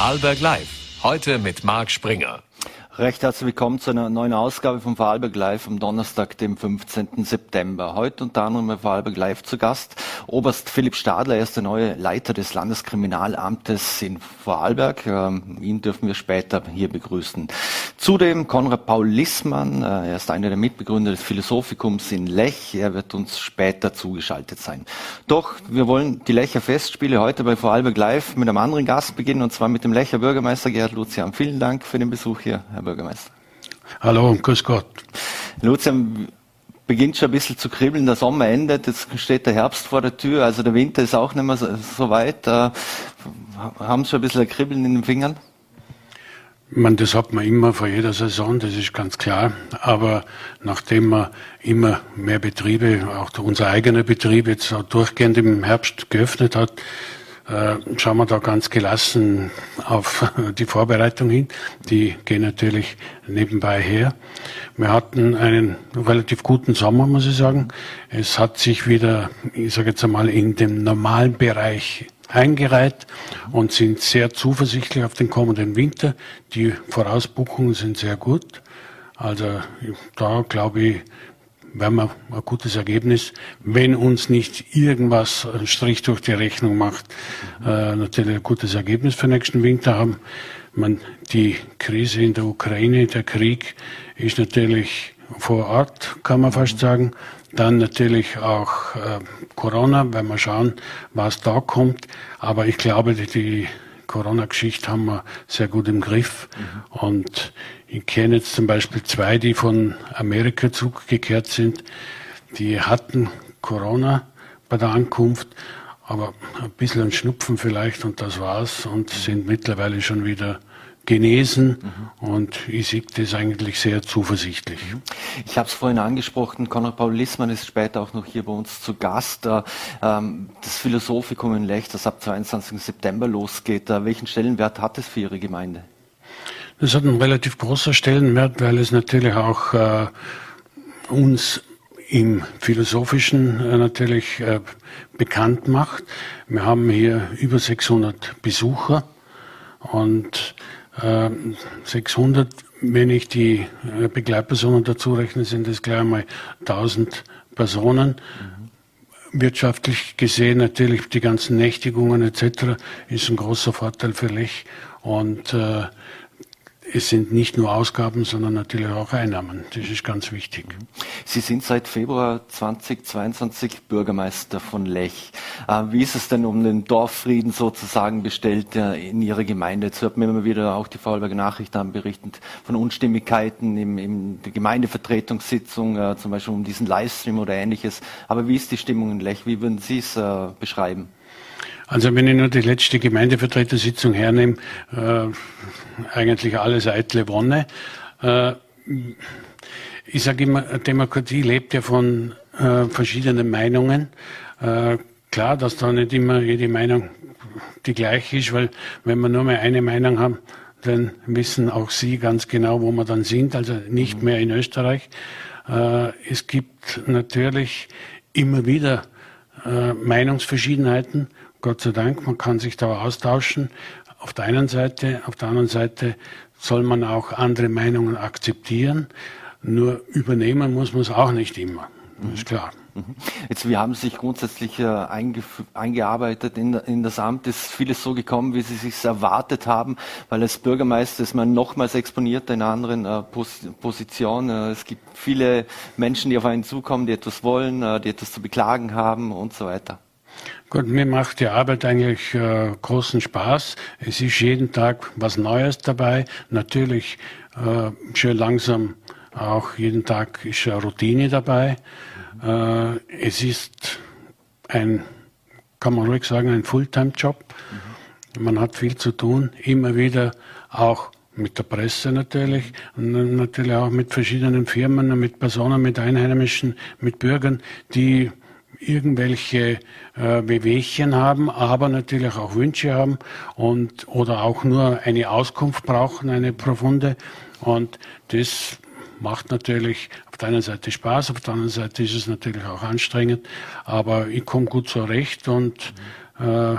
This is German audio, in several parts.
Vorarlberg Live. Heute mit Marc Springer. Recht herzlich willkommen zu einer neuen Ausgabe von Vorarlberg Live am Donnerstag, dem 15. September. Heute unter anderem bei Vorarlberg Live zu Gast Oberst Philipp Stadler, er ist der neue Leiter des Landeskriminalamtes in Vorarlberg. Ähm, ihn dürfen wir später hier begrüßen. Zudem Konrad Paul Lissmann, äh, er ist einer der Mitbegründer des Philosophikums in Lech. Er wird uns später zugeschaltet sein. Doch wir wollen die Lecher Festspiele heute bei Vorarlberg Live mit einem anderen Gast beginnen, und zwar mit dem Lecher Bürgermeister Gerhard Lucian. Vielen Dank für den Besuch hier, Herr Bürgermeister. Hallo und grüß Gott. Lucian, beginnt schon ein bisschen zu kribbeln, der Sommer endet, jetzt steht der Herbst vor der Tür, also der Winter ist auch nicht mehr so, so weit. Äh, haben Sie schon ein bisschen ein Kribbeln in den Fingern? Man, das hat man immer vor jeder Saison, das ist ganz klar. Aber nachdem man immer mehr Betriebe, auch unser eigener Betrieb jetzt auch durchgehend im Herbst geöffnet hat, schauen wir da ganz gelassen auf die Vorbereitung hin. Die gehen natürlich nebenbei her. Wir hatten einen relativ guten Sommer, muss ich sagen. Es hat sich wieder, ich sage jetzt einmal, in dem normalen Bereich eingereiht und sind sehr zuversichtlich auf den kommenden Winter. Die Vorausbuchungen sind sehr gut. Also da glaube ich, werden wir ein gutes Ergebnis, wenn uns nicht irgendwas einen Strich durch die Rechnung macht, äh, natürlich ein gutes Ergebnis für nächsten Winter haben. Man, die Krise in der Ukraine, der Krieg ist natürlich vor Ort, kann man fast sagen. Dann natürlich auch äh, Corona, wenn wir schauen, was da kommt. Aber ich glaube, die, die Corona-Geschichte haben wir sehr gut im Griff. Mhm. Und ich kenne jetzt zum Beispiel zwei, die von Amerika zurückgekehrt sind. Die hatten Corona bei der Ankunft, aber ein bisschen ein Schnupfen vielleicht und das war's und sind mittlerweile schon wieder genesen mhm. und ich sehe das eigentlich sehr zuversichtlich. Ich habe es vorhin angesprochen, Konrad Paul Lissmann ist später auch noch hier bei uns zu Gast. Ähm, das Philosophikum in Lech, das ab 22. September losgeht, welchen Stellenwert hat es für Ihre Gemeinde? Das hat einen relativ großen Stellenwert, weil es natürlich auch äh, uns im Philosophischen äh, natürlich äh, bekannt macht. Wir haben hier über 600 Besucher und äh, 600, wenn ich die äh, Begleitpersonen dazu rechne, sind es gleich einmal 1000 Personen. Mhm. Wirtschaftlich gesehen natürlich die ganzen Nächtigungen etc. ist ein großer Vorteil für Lech und äh, es sind nicht nur Ausgaben, sondern natürlich auch Einnahmen. Das ist ganz wichtig. Sie sind seit Februar 2022 Bürgermeister von Lech. Äh, wie ist es denn um den Dorffrieden sozusagen bestellt in Ihrer Gemeinde? Jetzt hört man immer wieder auch die Vorarlberger Nachrichten haben berichtet von Unstimmigkeiten in, in der Gemeindevertretungssitzung, äh, zum Beispiel um diesen Livestream oder ähnliches. Aber wie ist die Stimmung in Lech? Wie würden Sie es äh, beschreiben? Also wenn ich nur die letzte Gemeindevertretersitzung hernehme, äh, eigentlich alles eitle Wonne. Äh, ich sage immer, Demokratie lebt ja von äh, verschiedenen Meinungen. Äh, klar, dass da nicht immer jede Meinung die gleiche ist, weil wenn wir nur mehr eine Meinung haben, dann wissen auch Sie ganz genau, wo wir dann sind, also nicht mehr in Österreich. Äh, es gibt natürlich immer wieder äh, Meinungsverschiedenheiten Gott sei Dank, man kann sich da austauschen. Auf der einen Seite, auf der anderen Seite soll man auch andere Meinungen akzeptieren. Nur übernehmen muss man es auch nicht immer. Das ist klar. Mhm. Jetzt, wir haben sich grundsätzlich äh, eingearbeitet in, in, das Amt. Ist vieles so gekommen, wie Sie sich erwartet haben, weil als Bürgermeister ist man nochmals exponiert in einer anderen äh, Pos Position. Äh, es gibt viele Menschen, die auf einen zukommen, die etwas wollen, äh, die etwas zu beklagen haben und so weiter. Gut, mir macht die Arbeit eigentlich äh, großen Spaß. Es ist jeden Tag was Neues dabei. Natürlich äh, schön langsam auch jeden Tag ist eine Routine dabei. Äh, es ist ein, kann man ruhig sagen, ein Fulltime-Job. Mhm. Man hat viel zu tun, immer wieder auch mit der Presse natürlich und natürlich auch mit verschiedenen Firmen, mit Personen, mit Einheimischen, mit Bürgern, die irgendwelche äh, Wehwehchen haben, aber natürlich auch Wünsche haben und oder auch nur eine Auskunft brauchen, eine profunde. Und das macht natürlich auf der einen Seite Spaß, auf der anderen Seite ist es natürlich auch anstrengend, aber ich komme gut zurecht und äh,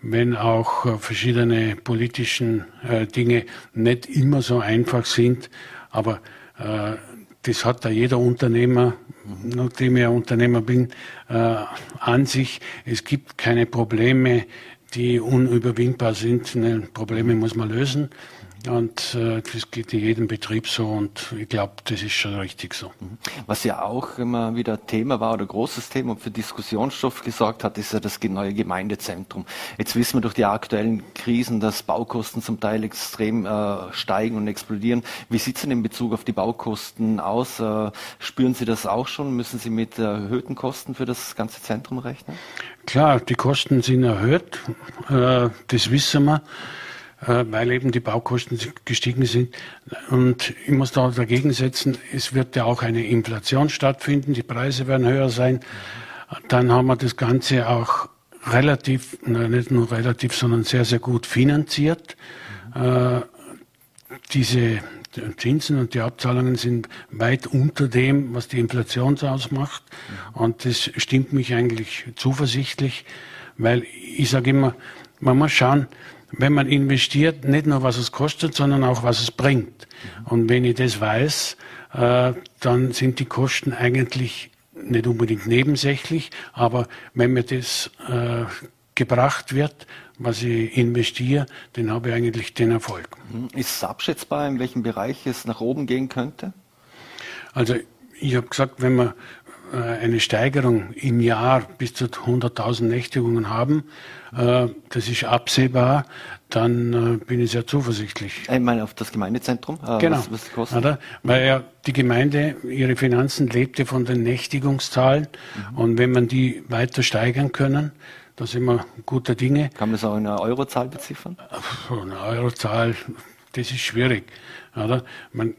wenn auch äh, verschiedene politischen äh, Dinge nicht immer so einfach sind. Aber äh, das hat da jeder Unternehmer, nachdem ich Unternehmer bin, äh, an sich. Es gibt keine Probleme, die unüberwindbar sind. Ne, Probleme muss man lösen. Und äh, das geht in jedem Betrieb so und ich glaube, das ist schon richtig so. Mhm. Was ja auch immer wieder Thema war oder großes Thema und für Diskussionsstoff gesorgt hat, ist ja das neue Gemeindezentrum. Jetzt wissen wir durch die aktuellen Krisen, dass Baukosten zum Teil extrem äh, steigen und explodieren. Wie sieht es denn in Bezug auf die Baukosten aus? Äh, spüren Sie das auch schon? Müssen Sie mit erhöhten Kosten für das ganze Zentrum rechnen? Klar, die Kosten sind erhöht, äh, das wissen wir. Äh, weil eben die Baukosten gestiegen sind. Und ich muss da dagegen setzen, es wird ja auch eine Inflation stattfinden, die Preise werden höher sein. Dann haben wir das Ganze auch relativ, nicht nur relativ, sondern sehr, sehr gut finanziert. Äh, diese Zinsen und die Abzahlungen sind weit unter dem, was die Inflation ausmacht. Und das stimmt mich eigentlich zuversichtlich, weil ich sage immer, man muss schauen, wenn man investiert, nicht nur was es kostet, sondern auch was es bringt. Und wenn ich das weiß, äh, dann sind die Kosten eigentlich nicht unbedingt nebensächlich, aber wenn mir das äh, gebracht wird, was ich investiere, dann habe ich eigentlich den Erfolg. Mhm. Ist es abschätzbar, in welchem Bereich es nach oben gehen könnte? Also ich habe gesagt, wenn man eine Steigerung im Jahr bis zu 100.000 Nächtigungen haben, äh, das ist absehbar, dann äh, bin ich sehr zuversichtlich. Ich meine auf das Gemeindezentrum? Genau, was, was kostet? Oder? weil ja die Gemeinde, ihre Finanzen lebte von den Nächtigungszahlen mhm. und wenn man die weiter steigern können, da sind wir guter Dinge. Kann man das auch in einer Eurozahl beziffern? Eine Eurozahl, das ist schwierig. Oder? Man, äh,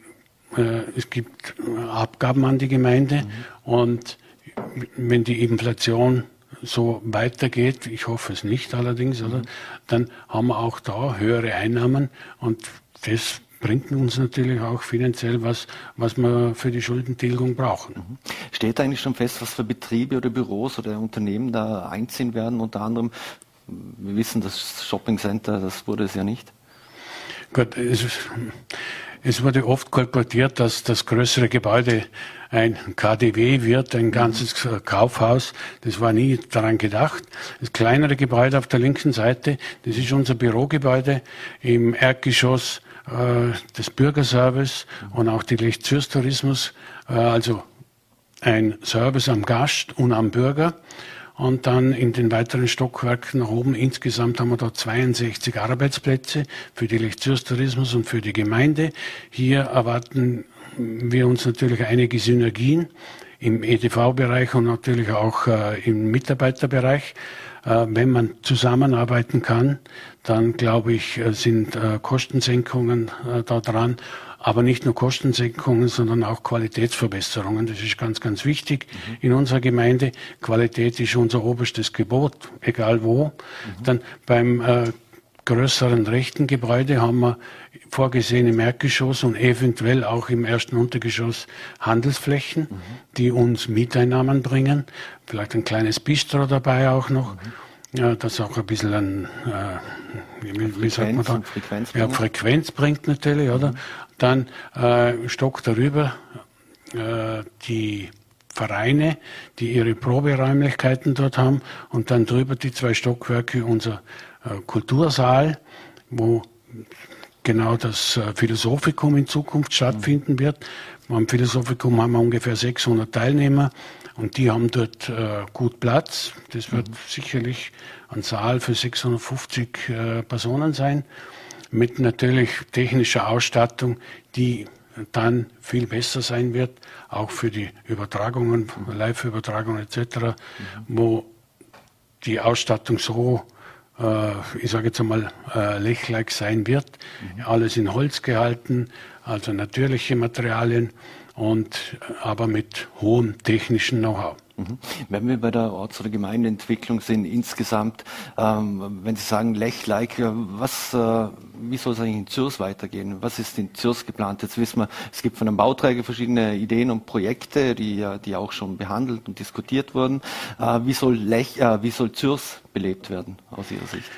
es gibt Abgaben an die Gemeinde mhm. und wenn die Inflation so weitergeht, ich hoffe es nicht allerdings, oder, mhm. dann haben wir auch da höhere Einnahmen und das bringt uns natürlich auch finanziell was, was wir für die Schuldentilgung brauchen. Mhm. Steht eigentlich schon fest, was für Betriebe oder Büros oder Unternehmen da einziehen werden? Unter anderem, wir wissen, das Shopping Center, das wurde es ja nicht. Gut, es, es wurde oft kolportiert, dass das größere Gebäude ein KDW wird, ein ganzes Kaufhaus. Das war nie daran gedacht. Das kleinere Gebäude auf der linken Seite, das ist unser Bürogebäude im Erdgeschoss äh, des Bürgerservice und auch die Lechzürs Tourismus, äh, also ein Service am Gast und am Bürger. Und dann in den weiteren Stockwerken nach oben. Insgesamt haben wir da 62 Arbeitsplätze für die Lechtsurstourismus und für die Gemeinde. Hier erwarten wir uns natürlich einige Synergien im EDV-Bereich und natürlich auch äh, im Mitarbeiterbereich. Äh, wenn man zusammenarbeiten kann, dann glaube ich, äh, sind äh, Kostensenkungen äh, da dran aber nicht nur Kostensenkungen, sondern auch Qualitätsverbesserungen. Das ist ganz, ganz wichtig mhm. in unserer Gemeinde. Qualität ist unser oberstes Gebot, egal wo. Mhm. Dann beim äh, größeren rechten Gebäude haben wir vorgesehen im Erdgeschoss und eventuell auch im ersten Untergeschoss Handelsflächen, mhm. die uns Mieteinnahmen bringen. Vielleicht ein kleines Bistro dabei auch noch. Mhm. Ja, das auch ein bisschen an, äh, wie, wie sagt man da? Frequenz ja, Frequenz bringt natürlich, oder? Mhm. Dann äh, Stock darüber äh, die Vereine, die ihre Proberäumlichkeiten dort haben und dann drüber die zwei Stockwerke unser äh, Kultursaal, wo genau das äh, Philosophikum in Zukunft stattfinden wird. Am Philosophikum haben wir ungefähr 600 Teilnehmer und die haben dort äh, gut Platz. Das wird mhm. sicherlich ein Saal für 650 äh, Personen sein mit natürlich technischer Ausstattung, die dann viel besser sein wird, auch für die Übertragungen, Live-Übertragungen etc., mhm. wo die Ausstattung so, äh, ich sage jetzt einmal, äh, lechlike sein wird. Mhm. Alles in Holz gehalten, also natürliche Materialien und aber mit hohem technischen Know-how. Mhm. Wenn wir bei der Orts- oder Gemeindeentwicklung sind insgesamt, ähm, wenn Sie sagen Lech-like, äh, wie soll es eigentlich in Zürs weitergehen? Was ist in Zürs geplant? Jetzt wissen wir, es gibt von einem Bauträger verschiedene Ideen und Projekte, die, die auch schon behandelt und diskutiert wurden. Äh, wie soll Lech, äh, wie soll Zürs belebt werden aus Ihrer Sicht?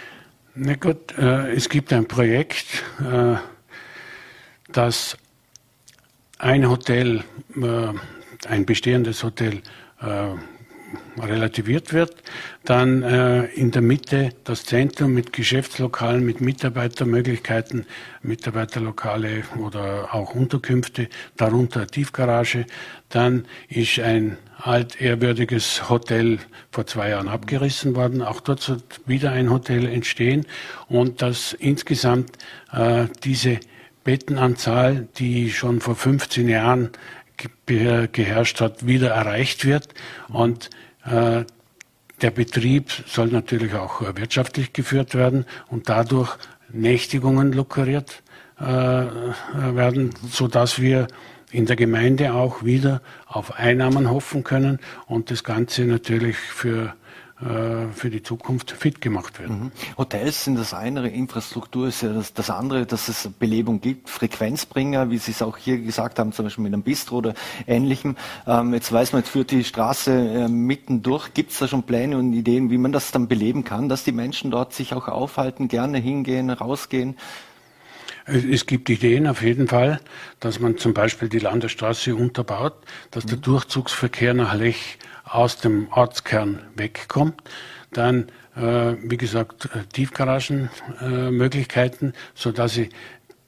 Na gut, äh, es gibt ein Projekt, äh, das ein Hotel, äh, ein bestehendes Hotel äh, relativiert wird. Dann äh, in der Mitte das Zentrum mit Geschäftslokalen, mit Mitarbeitermöglichkeiten, Mitarbeiterlokale oder auch Unterkünfte, darunter Tiefgarage. Dann ist ein altehrwürdiges Hotel vor zwei Jahren abgerissen worden. Auch dort soll wieder ein Hotel entstehen und dass insgesamt äh, diese Bettenanzahl, die schon vor 15 Jahren geherrscht hat, wieder erreicht wird. Und äh, der Betrieb soll natürlich auch äh, wirtschaftlich geführt werden und dadurch Nächtigungen lukriert äh, werden, so dass wir in der Gemeinde auch wieder auf Einnahmen hoffen können und das Ganze natürlich für für die Zukunft fit gemacht werden. Mhm. Hotels sind das eine, Infrastruktur ist ja das, das, andere, dass es Belebung gibt, Frequenzbringer, wie Sie es auch hier gesagt haben, zum Beispiel mit einem Bistro oder ähnlichem. Ähm, jetzt weiß man, jetzt führt die Straße äh, mitten durch. Gibt es da schon Pläne und Ideen, wie man das dann beleben kann, dass die Menschen dort sich auch aufhalten, gerne hingehen, rausgehen? Es gibt Ideen auf jeden Fall, dass man zum Beispiel die Landesstraße unterbaut, dass der mhm. Durchzugsverkehr nach Lech aus dem Ortskern wegkommt. Dann, äh, wie gesagt, äh, Tiefgaragenmöglichkeiten, äh, sodass sie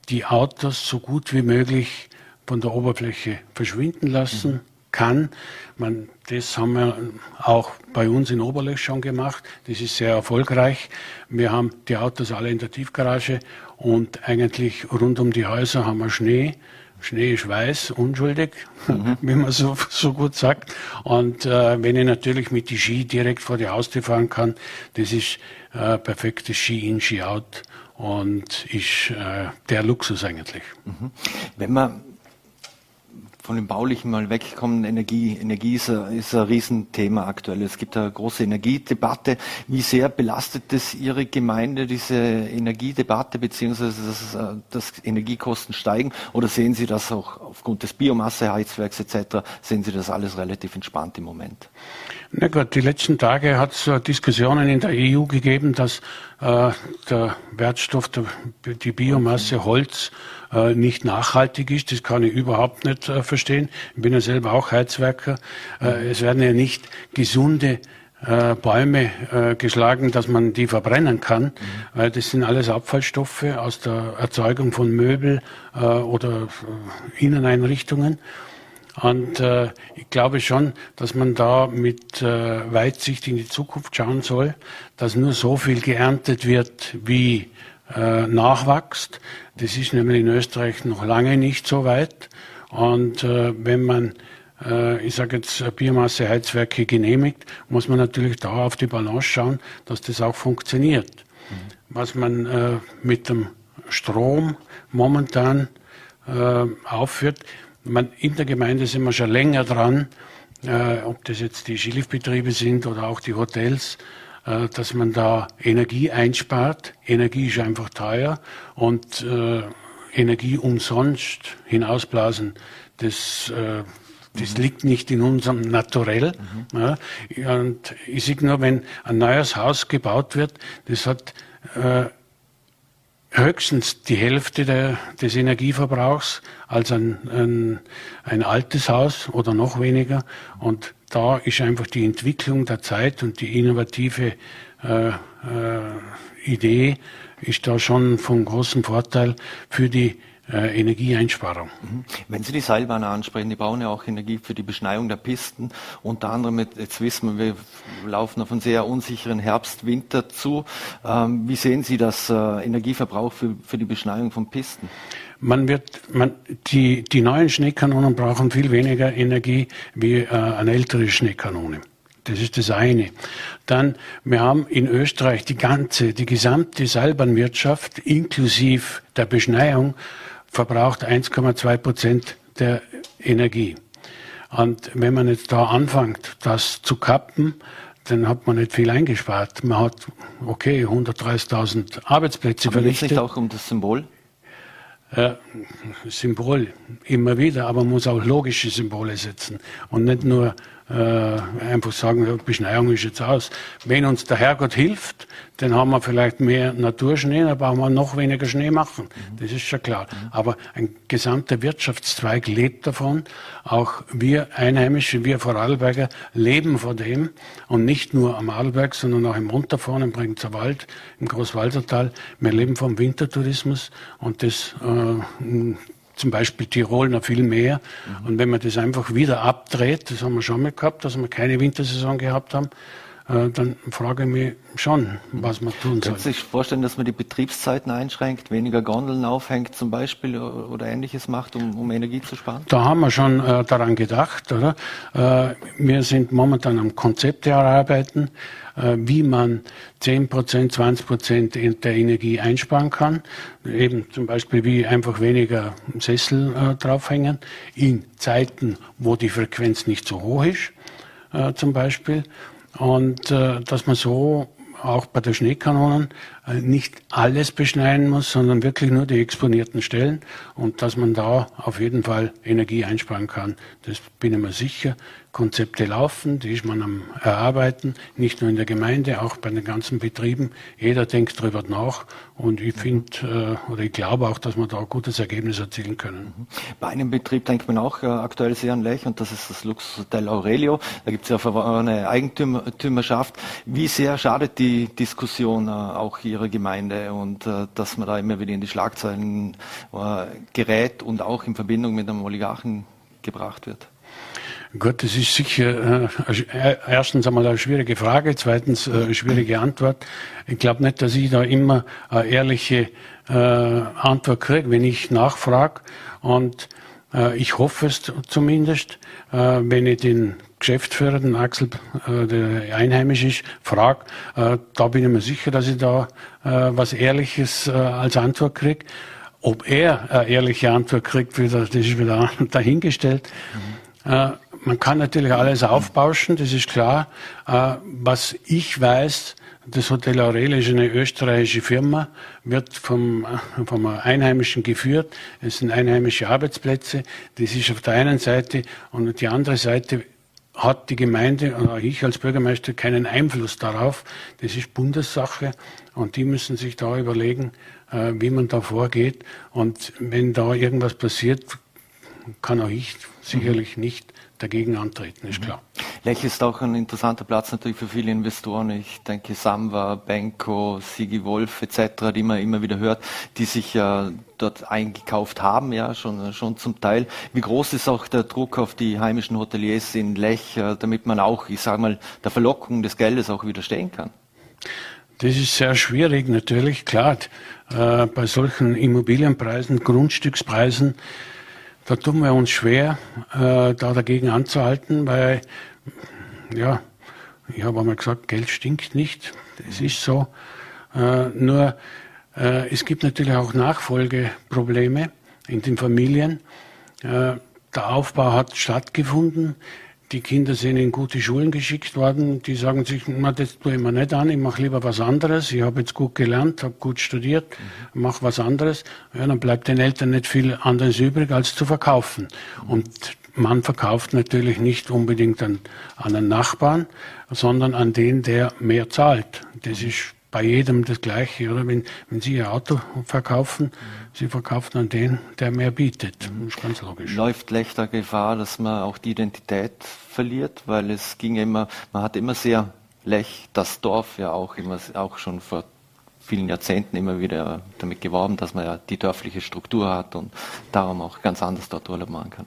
die Autos so gut wie möglich von der Oberfläche verschwinden lassen. Mhm kann. Man, das haben wir auch bei uns in Oberlech schon gemacht. Das ist sehr erfolgreich. Wir haben die Autos alle in der Tiefgarage und eigentlich rund um die Häuser haben wir Schnee. Schnee ist weiß, unschuldig, mhm. wie man so, so gut sagt. Und äh, wenn ich natürlich mit die Ski direkt vor die Haustür fahren kann, das ist äh, perfektes Ski-In, Ski-Out und ist äh, der Luxus eigentlich. Mhm. Wenn man von dem Baulichen mal wegkommen. Energie, Energie ist ein, ist ein Riesenthema aktuell. Es gibt eine große Energiedebatte. Wie sehr belastet es Ihre Gemeinde, diese Energiedebatte, beziehungsweise dass, dass Energiekosten steigen? Oder sehen Sie das auch aufgrund des Biomasseheizwerks etc., sehen Sie das alles relativ entspannt im Moment? Na gut, die letzten Tage hat es Diskussionen in der EU gegeben, dass äh, der Wertstoff, der, die Biomasse Holz äh, nicht nachhaltig ist. Das kann ich überhaupt nicht äh, verstehen. Ich bin ja selber auch Heizwerker. Äh, es werden ja nicht gesunde äh, Bäume äh, geschlagen, dass man die verbrennen kann, mhm. weil das sind alles Abfallstoffe aus der Erzeugung von Möbel oder Inneneinrichtungen. Und äh, ich glaube schon, dass man da mit äh, Weitsicht in die Zukunft schauen soll, dass nur so viel geerntet wird, wie äh, nachwächst. Das ist nämlich in Österreich noch lange nicht so weit. Und äh, wenn man, äh, ich sage jetzt, Biomasseheizwerke genehmigt, muss man natürlich da auf die Balance schauen, dass das auch funktioniert. Mhm. Was man äh, mit dem Strom momentan äh, aufführt, man, in der Gemeinde sind wir schon länger dran, äh, ob das jetzt die Skiliftbetriebe sind oder auch die Hotels, äh, dass man da Energie einspart. Energie ist einfach teuer und äh, Energie umsonst hinausblasen, das, äh, das mhm. liegt nicht in unserem Naturell. Mhm. Ja. Und ich sehe nur, wenn ein neues Haus gebaut wird, das hat äh, höchstens die Hälfte der, des Energieverbrauchs als ein, ein, ein altes Haus oder noch weniger. Und da ist einfach die Entwicklung der Zeit und die innovative äh, äh, Idee ist da schon von großem Vorteil für die äh, Energieeinsparung. Mhm. Wenn Sie die Seilbahn ansprechen, die bauen ja auch Energie für die Beschneiung der Pisten. Unter anderem, mit, jetzt wissen wir, wir laufen auf einen sehr unsicheren Herbst, Winter zu. Ähm, wie sehen Sie das äh, Energieverbrauch für, für die Beschneiung von Pisten? Man wird, man, die, die neuen Schneekanonen brauchen viel weniger Energie wie äh, eine ältere Schneekanone. Das ist das eine. Dann, wir haben in Österreich die ganze, die gesamte Seilbahnwirtschaft inklusive der Beschneiung verbraucht 1,2 Prozent der Energie. Und wenn man jetzt da anfängt, das zu kappen, dann hat man nicht viel eingespart. Man hat, okay, 130.000 Arbeitsplätze aber vernichtet. Aber nicht auch um das Symbol? Äh, Symbol immer wieder, aber man muss auch logische Symbole setzen und nicht nur einfach sagen, Beschneiung ist jetzt aus. Wenn uns der Herrgott hilft, dann haben wir vielleicht mehr Naturschnee, dann brauchen wir noch weniger Schnee machen. Das ist schon klar. Aber ein gesamter Wirtschaftszweig lebt davon. Auch wir Einheimische, wir Vorarlberger leben von dem. Und nicht nur am Arlberg, sondern auch im Unterfahren, im Bregenzer Wald, im Großwaldertal. Wir leben vom Wintertourismus und das äh, zum Beispiel Tirol noch viel mehr. Mhm. Und wenn man das einfach wieder abdreht, das haben wir schon mal gehabt, dass wir keine Wintersaison gehabt haben, äh, dann frage ich mich schon, was man tun soll. Können Sie sich vorstellen, dass man die Betriebszeiten einschränkt, weniger Gondeln aufhängt zum Beispiel oder ähnliches macht, um, um Energie zu sparen? Da haben wir schon äh, daran gedacht, oder? Äh, wir sind momentan am Konzept erarbeiten, äh, wie man 10 Prozent, 20 Prozent der Energie einsparen kann. Eben zum Beispiel wie einfach weniger Sessel äh, draufhängen in Zeiten, wo die Frequenz nicht so hoch ist, äh, zum Beispiel. Und äh, dass man so auch bei der Schneekanonen äh, nicht alles beschneiden muss, sondern wirklich nur die exponierten Stellen und dass man da auf jeden Fall Energie einsparen kann. Das bin ich mir sicher. Konzepte laufen, die ist man am Erarbeiten, nicht nur in der Gemeinde, auch bei den ganzen Betrieben. Jeder denkt darüber nach und ich finde äh, oder ich glaube auch, dass wir da ein gutes Ergebnis erzielen können. Mhm. Bei einem Betrieb denkt man auch äh, aktuell sehr an Lech und das ist das Luxushotel Aurelio. Da gibt es ja eine Eigentümerschaft. Wie sehr schadet die Diskussion äh, auch Ihrer Gemeinde und äh, dass man da immer wieder in die Schlagzeilen äh, gerät und auch in Verbindung mit einem Oligarchen gebracht wird? Gut, das ist sicher äh, erstens einmal eine schwierige Frage, zweitens äh, schwierige Antwort. Ich glaube nicht, dass ich da immer eine ehrliche äh, Antwort kriege, wenn ich nachfrage. Und äh, ich hoffe es zumindest, äh, wenn ich den Geschäftsführer, den Axel, äh, der einheimisch ist, frage, da bin ich mir sicher, dass ich da was Ehrliches als Antwort kriege. Ob er eine ehrliche Antwort kriegt, das ist wieder dahingestellt. Mhm. Man kann natürlich alles aufbauschen, das ist klar. Äh, was ich weiß, das Hotel Aurel ist eine österreichische Firma, wird vom, äh, vom Einheimischen geführt. Es sind einheimische Arbeitsplätze. Das ist auf der einen Seite und die andere Seite hat die Gemeinde oder ich als Bürgermeister keinen Einfluss darauf. Das ist Bundessache und die müssen sich da überlegen, äh, wie man da vorgeht. Und wenn da irgendwas passiert, kann auch ich sicherlich nicht dagegen antreten, ist mhm. klar. Lech ist auch ein interessanter Platz natürlich für viele Investoren. Ich denke Samwa, Benko, Sigi Wolf etc., die man immer wieder hört, die sich ja dort eingekauft haben, ja, schon, schon zum Teil. Wie groß ist auch der Druck auf die heimischen Hoteliers in Lech, äh, damit man auch, ich sage mal, der Verlockung des Geldes auch widerstehen kann? Das ist sehr schwierig, natürlich, klar. Äh, bei solchen Immobilienpreisen, Grundstückspreisen, da tun wir uns schwer, äh, da dagegen anzuhalten, weil, ja, ich habe einmal gesagt, Geld stinkt nicht. Das ist so. Äh, nur, äh, es gibt natürlich auch Nachfolgeprobleme in den Familien. Äh, der Aufbau hat stattgefunden. Die Kinder sind in gute Schulen geschickt worden. Die sagen sich, na, das tue ich mir nicht an, ich mache lieber was anderes. Ich habe jetzt gut gelernt, habe gut studiert, mache was anderes. Ja, dann bleibt den Eltern nicht viel anderes übrig, als zu verkaufen. Und man verkauft natürlich nicht unbedingt an, an einen Nachbarn, sondern an den, der mehr zahlt. Das ist bei jedem das Gleiche, oder? Wenn, wenn Sie Ihr Auto verkaufen. Sie verkaufen an den, der mehr bietet. Das ist ganz logisch. Läuft leichter Gefahr, dass man auch die Identität verliert, weil es ging immer, man hat immer sehr Lech, das Dorf ja auch immer, auch schon vor vielen Jahrzehnten immer wieder damit geworben, dass man ja die dörfliche Struktur hat und darum auch ganz anders dort Urlaub machen kann.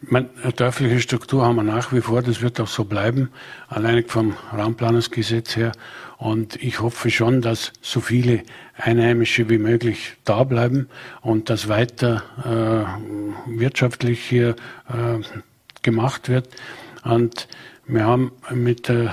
Meine, dörfliche Struktur haben wir nach wie vor, das wird auch so bleiben, allein vom Raumplanungsgesetz her. Und ich hoffe schon, dass so viele Einheimische wie möglich da bleiben und dass weiter äh, wirtschaftlich hier äh, gemacht wird. Und wir haben mit, äh,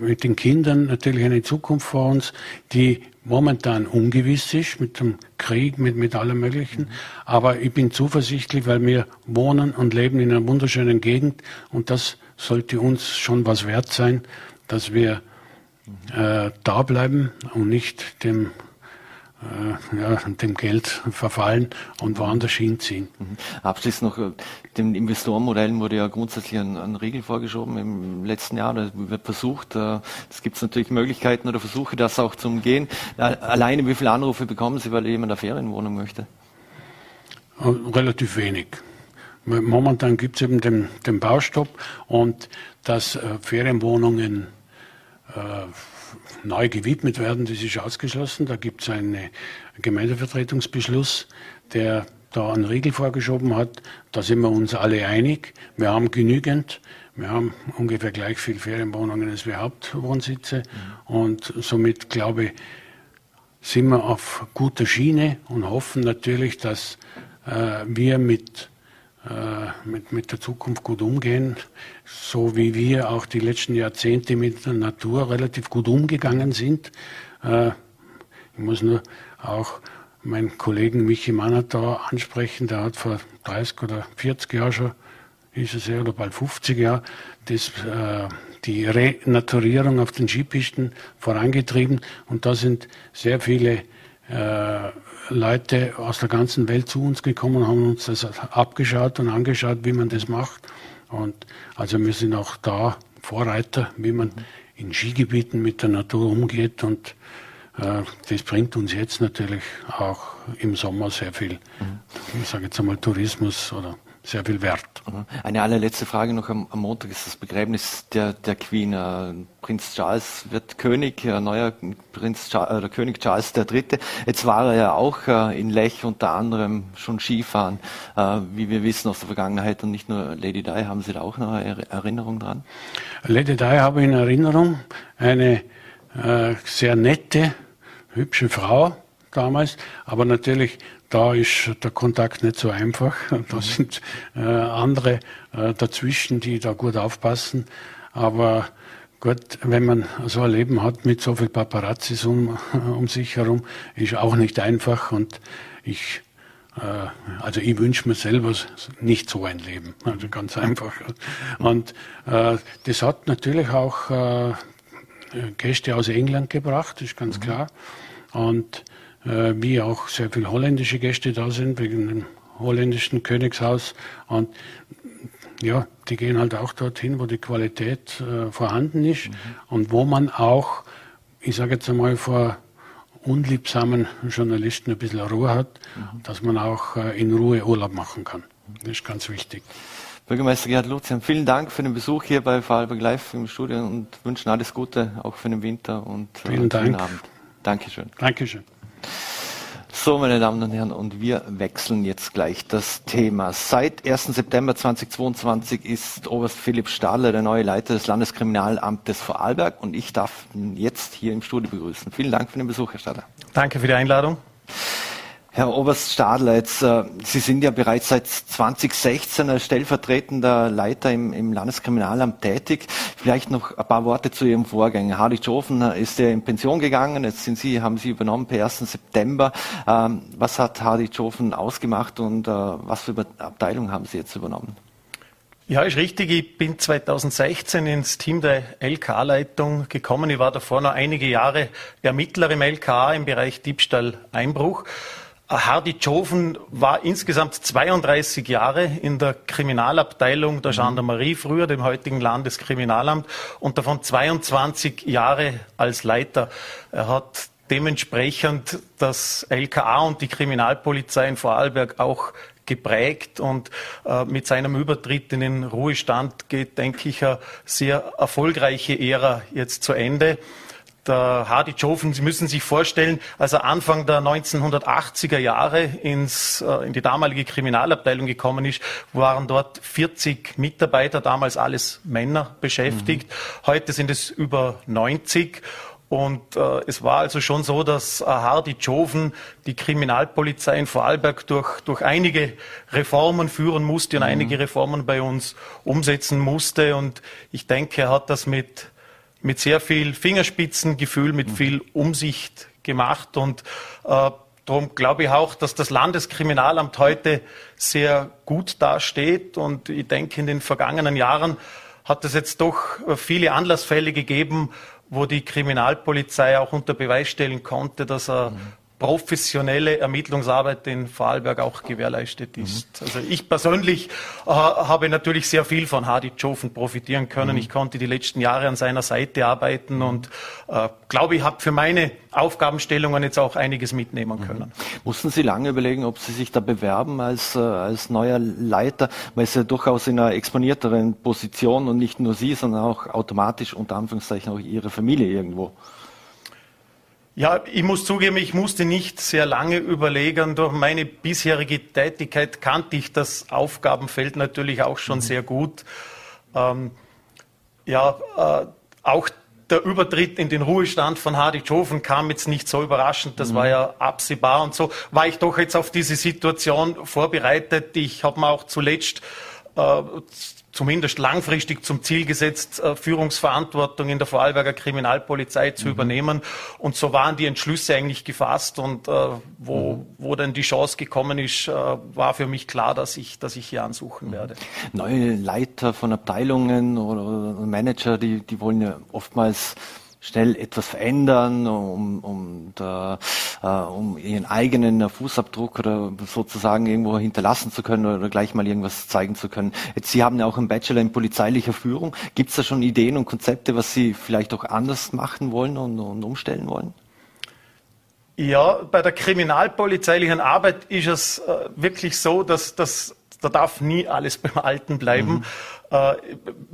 mit den Kindern natürlich eine Zukunft vor uns, die momentan ungewiss ist mit dem Krieg, mit, mit allem Möglichen. Aber ich bin zuversichtlich, weil wir wohnen und leben in einer wunderschönen Gegend und das sollte uns schon was wert sein, dass wir äh, da bleiben und nicht dem ja, dem Geld verfallen und woanders hinziehen. Mhm. Abschließend noch, äh, dem Investorenmodellen wurde ja grundsätzlich ein, ein Riegel vorgeschoben im letzten Jahr. Da wird versucht, äh, es gibt natürlich Möglichkeiten oder Versuche, das auch zu umgehen. Alleine wie viele Anrufe bekommen Sie, weil jemand eine Ferienwohnung möchte? Relativ wenig. Momentan gibt es eben den, den Baustopp und dass äh, Ferienwohnungen äh, neu gewidmet werden, das ist ausgeschlossen. Da gibt es einen Gemeindevertretungsbeschluss, der da einen Riegel vorgeschoben hat. Da sind wir uns alle einig. Wir haben genügend. Wir haben ungefähr gleich viel Ferienwohnungen als wir Hauptwohnsitze. Mhm. Und somit, glaube ich, sind wir auf guter Schiene und hoffen natürlich, dass äh, wir mit mit, mit der Zukunft gut umgehen, so wie wir auch die letzten Jahrzehnte mit der Natur relativ gut umgegangen sind. Äh, ich muss nur auch meinen Kollegen Michi da ansprechen, der hat vor 30 oder 40 Jahren schon, ist es ja, oder bald 50 Jahre, das, äh, die Renaturierung auf den Skipisten vorangetrieben. Und da sind sehr viele äh, Leute aus der ganzen Welt zu uns gekommen haben uns das abgeschaut und angeschaut, wie man das macht. Und also wir sind auch da Vorreiter, wie man in Skigebieten mit der Natur umgeht und äh, das bringt uns jetzt natürlich auch im Sommer sehr viel, mhm. ich sage jetzt einmal Tourismus oder sehr viel wert. Eine allerletzte Frage noch am, am Montag ist das Begräbnis der, der Queen. Äh, Prinz Charles wird König, äh, neuer Prinz Charles, äh, König Charles III. Jetzt war er ja auch äh, in Lech unter anderem schon Skifahren, äh, wie wir wissen aus der Vergangenheit und nicht nur Lady Di. Haben Sie da auch noch eine Erinnerung dran? Lady Di habe ich in Erinnerung. Eine äh, sehr nette, hübsche Frau damals, aber natürlich da ist der Kontakt nicht so einfach. Da sind äh, andere äh, dazwischen, die da gut aufpassen. Aber gut, wenn man so ein Leben hat mit so viel Paparazzis um, um sich herum, ist auch nicht einfach. Und ich, äh, also ich wünsche mir selber nicht so ein Leben. Also ganz einfach. Und äh, das hat natürlich auch äh, Gäste aus England gebracht, ist ganz mhm. klar. Und äh, wie auch sehr viele holländische Gäste da sind, wegen dem holländischen Königshaus. Und ja, die gehen halt auch dorthin, wo die Qualität äh, vorhanden ist mhm. und wo man auch, ich sage jetzt einmal, vor unliebsamen Journalisten ein bisschen Ruhe hat, mhm. dass man auch äh, in Ruhe Urlaub machen kann. Das ist ganz wichtig. Bürgermeister Gerhard Luzian, vielen Dank für den Besuch hier bei Vorarlberg Live im Studio und wünschen alles Gute auch für den Winter und äh, vielen Dank. Abend. Dankeschön. Dankeschön. So, meine Damen und Herren, und wir wechseln jetzt gleich das Thema. Seit 1. September 2022 ist Oberst Philipp Stadler der neue Leiter des Landeskriminalamtes Vorarlberg und ich darf ihn jetzt hier im Studio begrüßen. Vielen Dank für den Besuch, Herr Stadler. Danke für die Einladung. Herr Oberst Stadler, jetzt, äh, Sie sind ja bereits seit 2016 als stellvertretender Leiter im, im, Landeskriminalamt tätig. Vielleicht noch ein paar Worte zu Ihrem Vorgänger. Hardy Schofen ist ja in Pension gegangen. Jetzt sind Sie, haben Sie übernommen per 1. September. Ähm, was hat Hardy Schofen ausgemacht und äh, was für Abteilung haben Sie jetzt übernommen? Ja, ist richtig. Ich bin 2016 ins Team der LKA-Leitung gekommen. Ich war davor noch einige Jahre Ermittler im LKA im Bereich Diebstahl, Einbruch. Hardy Joven war insgesamt 32 Jahre in der Kriminalabteilung der mhm. Gendarmerie, früher dem heutigen Landeskriminalamt, und davon 22 Jahre als Leiter. Er hat dementsprechend das LKA und die Kriminalpolizei in Vorarlberg auch geprägt und äh, mit seinem Übertritt in den Ruhestand geht, denke ich, eine sehr erfolgreiche Ära jetzt zu Ende der Hardy Joven, Sie müssen sich vorstellen, als er Anfang der 1980er Jahre ins, äh, in die damalige Kriminalabteilung gekommen ist, waren dort 40 Mitarbeiter, damals alles Männer beschäftigt. Mhm. Heute sind es über 90. Und äh, es war also schon so, dass äh, Hardy Joven die Kriminalpolizei in Vorarlberg durch, durch einige Reformen führen musste und mhm. einige Reformen bei uns umsetzen musste. Und ich denke, er hat das mit mit sehr viel Fingerspitzengefühl, mit mhm. viel Umsicht gemacht und äh, Darum glaube ich auch, dass das Landeskriminalamt heute sehr gut dasteht. Und ich denke, in den vergangenen Jahren hat es jetzt doch viele Anlassfälle gegeben, wo die Kriminalpolizei auch unter Beweis stellen konnte, dass er mhm professionelle Ermittlungsarbeit in Vorarlberg auch gewährleistet ist. Mhm. Also ich persönlich äh, habe natürlich sehr viel von Hadi Jofen profitieren können. Mhm. Ich konnte die letzten Jahre an seiner Seite arbeiten mhm. und äh, glaube, ich habe für meine Aufgabenstellungen jetzt auch einiges mitnehmen mhm. können. Mussten Sie lange überlegen, ob Sie sich da bewerben als, äh, als neuer Leiter, weil es ja durchaus in einer exponierteren Position und nicht nur Sie, sondern auch automatisch unter Anführungszeichen auch Ihre Familie irgendwo. Ja, ich muss zugeben, ich musste nicht sehr lange überlegen. Durch meine bisherige Tätigkeit kannte ich das Aufgabenfeld natürlich auch schon mhm. sehr gut. Ähm, ja, äh, auch der Übertritt in den Ruhestand von Hardy Schofen kam jetzt nicht so überraschend, das mhm. war ja absehbar und so war ich doch jetzt auf diese Situation vorbereitet. Ich habe mir auch zuletzt äh, zumindest langfristig zum Ziel gesetzt, äh, Führungsverantwortung in der Vorarlberger Kriminalpolizei zu mhm. übernehmen. Und so waren die Entschlüsse eigentlich gefasst. Und äh, wo, mhm. wo dann die Chance gekommen ist, äh, war für mich klar, dass ich, dass ich hier ansuchen mhm. werde. Neue Leiter von Abteilungen oder Manager, die, die wollen ja oftmals schnell etwas verändern, um, um, da, äh, um ihren eigenen Fußabdruck oder sozusagen irgendwo hinterlassen zu können oder gleich mal irgendwas zeigen zu können. Jetzt, Sie haben ja auch einen Bachelor in polizeilicher Führung. Gibt es da schon Ideen und Konzepte, was Sie vielleicht auch anders machen wollen und, und umstellen wollen? Ja, bei der kriminalpolizeilichen Arbeit ist es äh, wirklich so, dass, dass da darf nie alles beim Alten bleiben. Mhm. Äh,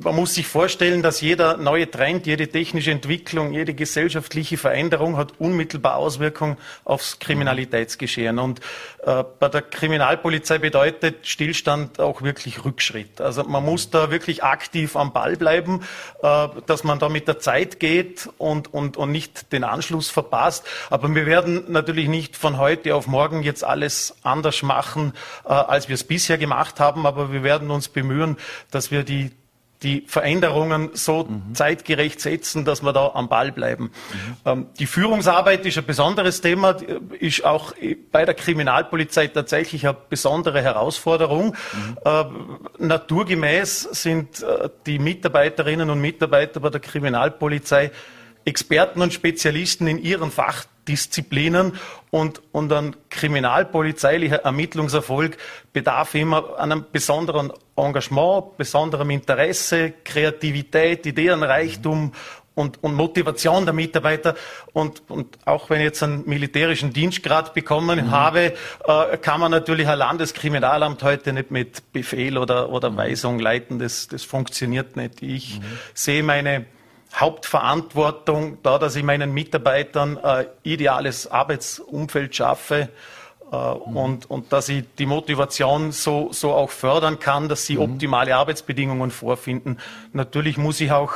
man muss sich vorstellen, dass jeder neue Trend, jede technische Entwicklung, jede gesellschaftliche Veränderung hat unmittelbar Auswirkungen aufs Kriminalitätsgeschehen. Und äh, bei der Kriminalpolizei bedeutet Stillstand auch wirklich Rückschritt. Also man muss da wirklich aktiv am Ball bleiben, äh, dass man da mit der Zeit geht und, und, und nicht den Anschluss verpasst. Aber wir werden natürlich nicht von heute auf morgen jetzt alles anders machen, als wir es bisher gemacht haben. Aber wir werden uns bemühen, dass wir die, die Veränderungen so mhm. zeitgerecht setzen, dass wir da am Ball bleiben. Mhm. Die Führungsarbeit ist ein besonderes Thema, ist auch bei der Kriminalpolizei tatsächlich eine besondere Herausforderung. Mhm. Äh, naturgemäß sind äh, die Mitarbeiterinnen und Mitarbeiter bei der Kriminalpolizei Experten und Spezialisten in ihren Fachdisziplinen und, und ein kriminalpolizeilicher Ermittlungserfolg bedarf immer einem besonderen Engagement, besonderem Interesse, Kreativität, Ideenreichtum und, und Motivation der Mitarbeiter. Und, und auch wenn ich jetzt einen militärischen Dienstgrad bekommen mhm. habe, äh, kann man natürlich ein Landeskriminalamt heute nicht mit Befehl oder, oder Weisung leiten. Das, das funktioniert nicht. Ich mhm. sehe meine Hauptverantwortung, da dass ich meinen Mitarbeitern äh, ideales Arbeitsumfeld schaffe äh, mhm. und, und dass ich die Motivation so, so auch fördern kann, dass sie mhm. optimale Arbeitsbedingungen vorfinden. Natürlich muss ich auch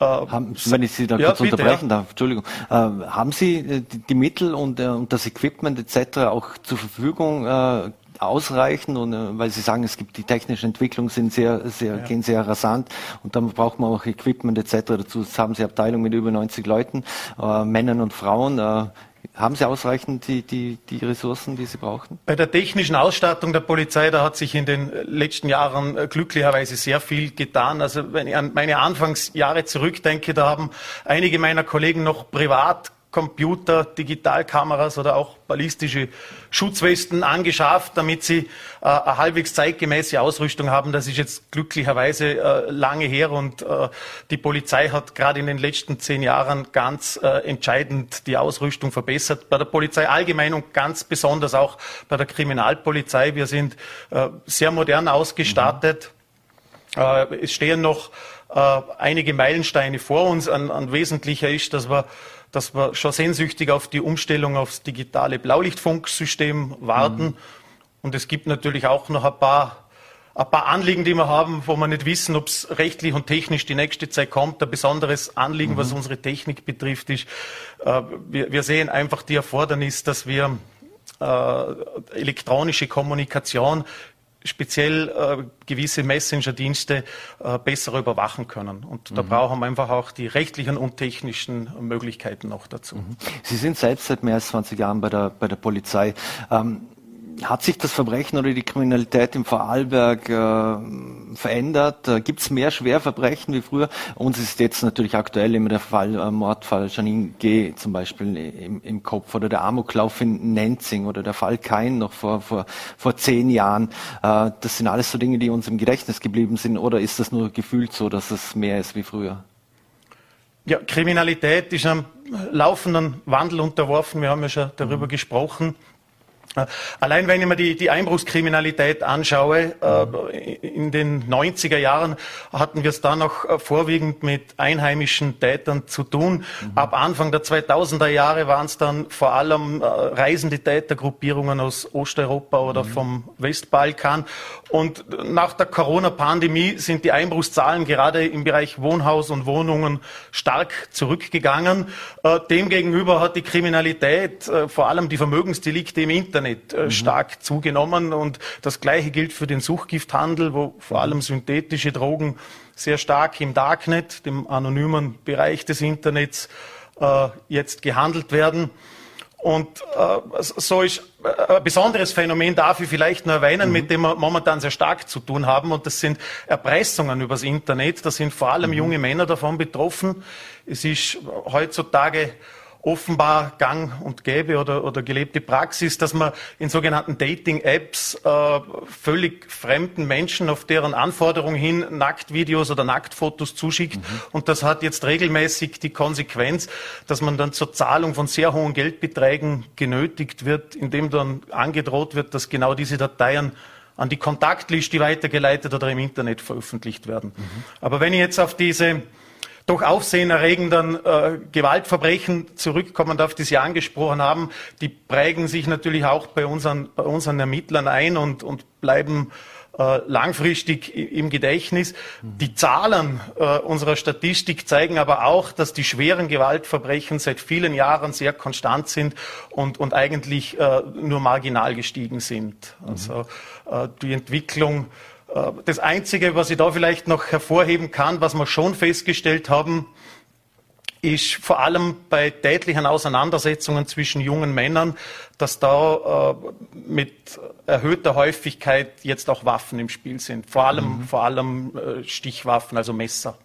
äh, haben, wenn ich Sie da ja, kurz bitte, unterbrechen ja. darf, Entschuldigung, äh, haben Sie die, die Mittel und, äh, und, das Equipment etc. auch zur Verfügung äh, ausreichen und äh, weil Sie sagen, es gibt die technische Entwicklung sind sehr, sehr, ja. gehen sehr rasant und dann braucht man auch Equipment etc. Dazu haben Sie Abteilungen mit über 90 Leuten, äh, Männern und Frauen. Äh, haben Sie ausreichend die, die, die Ressourcen, die Sie brauchen? Bei der technischen Ausstattung der Polizei, da hat sich in den letzten Jahren äh, glücklicherweise sehr viel getan. Also wenn ich an meine Anfangsjahre zurückdenke, da haben einige meiner Kollegen noch privat Computer, Digitalkameras oder auch ballistische Schutzwesten angeschafft, damit sie äh, eine halbwegs zeitgemäße Ausrüstung haben. Das ist jetzt glücklicherweise äh, lange her und äh, die Polizei hat gerade in den letzten zehn Jahren ganz äh, entscheidend die Ausrüstung verbessert. Bei der Polizei allgemein und ganz besonders auch bei der Kriminalpolizei. Wir sind äh, sehr modern ausgestattet. Mhm. es stehen noch einige Meilensteine vor uns. Ein, ein wesentlicher ist, dass wir dass wir schon sehnsüchtig auf die Umstellung aufs digitale Blaulichtfunksystem warten. Mhm. Und es gibt natürlich auch noch ein paar, ein paar Anliegen, die wir haben, wo wir nicht wissen, ob es rechtlich und technisch die nächste Zeit kommt. Ein besonderes Anliegen, mhm. was unsere Technik betrifft, ist, äh, wir, wir, sehen einfach die Erfordernis, dass wir äh, elektronische Kommunikation speziell äh, gewisse Messenger-Dienste äh, besser überwachen können. Und da mhm. brauchen wir einfach auch die rechtlichen und technischen Möglichkeiten noch dazu. Mhm. Sie sind selbst seit mehr als 20 Jahren bei der, bei der Polizei. Ähm, hat sich das Verbrechen oder die Kriminalität im Vorarlberg äh, verändert? Äh, Gibt es mehr Schwerverbrechen wie früher? Uns ist jetzt natürlich aktuell immer der Fall, äh, Mordfall Janine G. zum Beispiel im, im Kopf oder der Amoklauf in Nenzing oder der Fall Kain noch vor, vor, vor zehn Jahren. Äh, das sind alles so Dinge, die uns im Gedächtnis geblieben sind oder ist das nur gefühlt so, dass es mehr ist wie früher? Ja, Kriminalität ist einem laufenden Wandel unterworfen. Wir haben ja schon darüber mhm. gesprochen. Allein wenn ich mir die, die Einbruchskriminalität anschaue, äh, in den 90er Jahren hatten wir es da noch äh, vorwiegend mit einheimischen Tätern zu tun. Mhm. Ab Anfang der 2000er Jahre waren es dann vor allem äh, reisende Tätergruppierungen aus Osteuropa oder mhm. vom Westbalkan. Und nach der Corona-Pandemie sind die Einbruchszahlen gerade im Bereich Wohnhaus und Wohnungen stark zurückgegangen. Äh, demgegenüber hat die Kriminalität, äh, vor allem die Vermögensdelikte im Internet, Internet äh, mhm. stark zugenommen. Und das Gleiche gilt für den Suchgifthandel, wo vor allem synthetische Drogen sehr stark im Darknet, dem anonymen Bereich des Internets, äh, jetzt gehandelt werden. Und äh, so ist äh, ein besonderes Phänomen darf ich vielleicht nur erwähnen, mhm. mit dem wir momentan sehr stark zu tun haben. Und das sind Erpressungen übers Internet. Da sind vor allem mhm. junge Männer davon betroffen. Es ist heutzutage offenbar gang und gäbe oder, oder gelebte Praxis, dass man in sogenannten Dating-Apps äh, völlig fremden Menschen auf deren Anforderung hin Nacktvideos oder Nacktfotos zuschickt. Mhm. Und das hat jetzt regelmäßig die Konsequenz, dass man dann zur Zahlung von sehr hohen Geldbeträgen genötigt wird, indem dann angedroht wird, dass genau diese Dateien an die Kontaktliste weitergeleitet oder im Internet veröffentlicht werden. Mhm. Aber wenn ich jetzt auf diese doch aufsehenerregenden äh, Gewaltverbrechen zurückkommen darf, die Sie angesprochen haben, die prägen sich natürlich auch bei unseren, bei unseren Ermittlern ein und, und bleiben äh, langfristig im Gedächtnis. Die Zahlen äh, unserer Statistik zeigen aber auch, dass die schweren Gewaltverbrechen seit vielen Jahren sehr konstant sind und, und eigentlich äh, nur marginal gestiegen sind. Also äh, die Entwicklung das Einzige, was ich da vielleicht noch hervorheben kann, was wir schon festgestellt haben, ist vor allem bei tätlichen Auseinandersetzungen zwischen jungen Männern, dass da äh, mit erhöhter Häufigkeit jetzt auch Waffen im Spiel sind. Vor allem, mhm. vor allem äh, Stichwaffen, also Messer.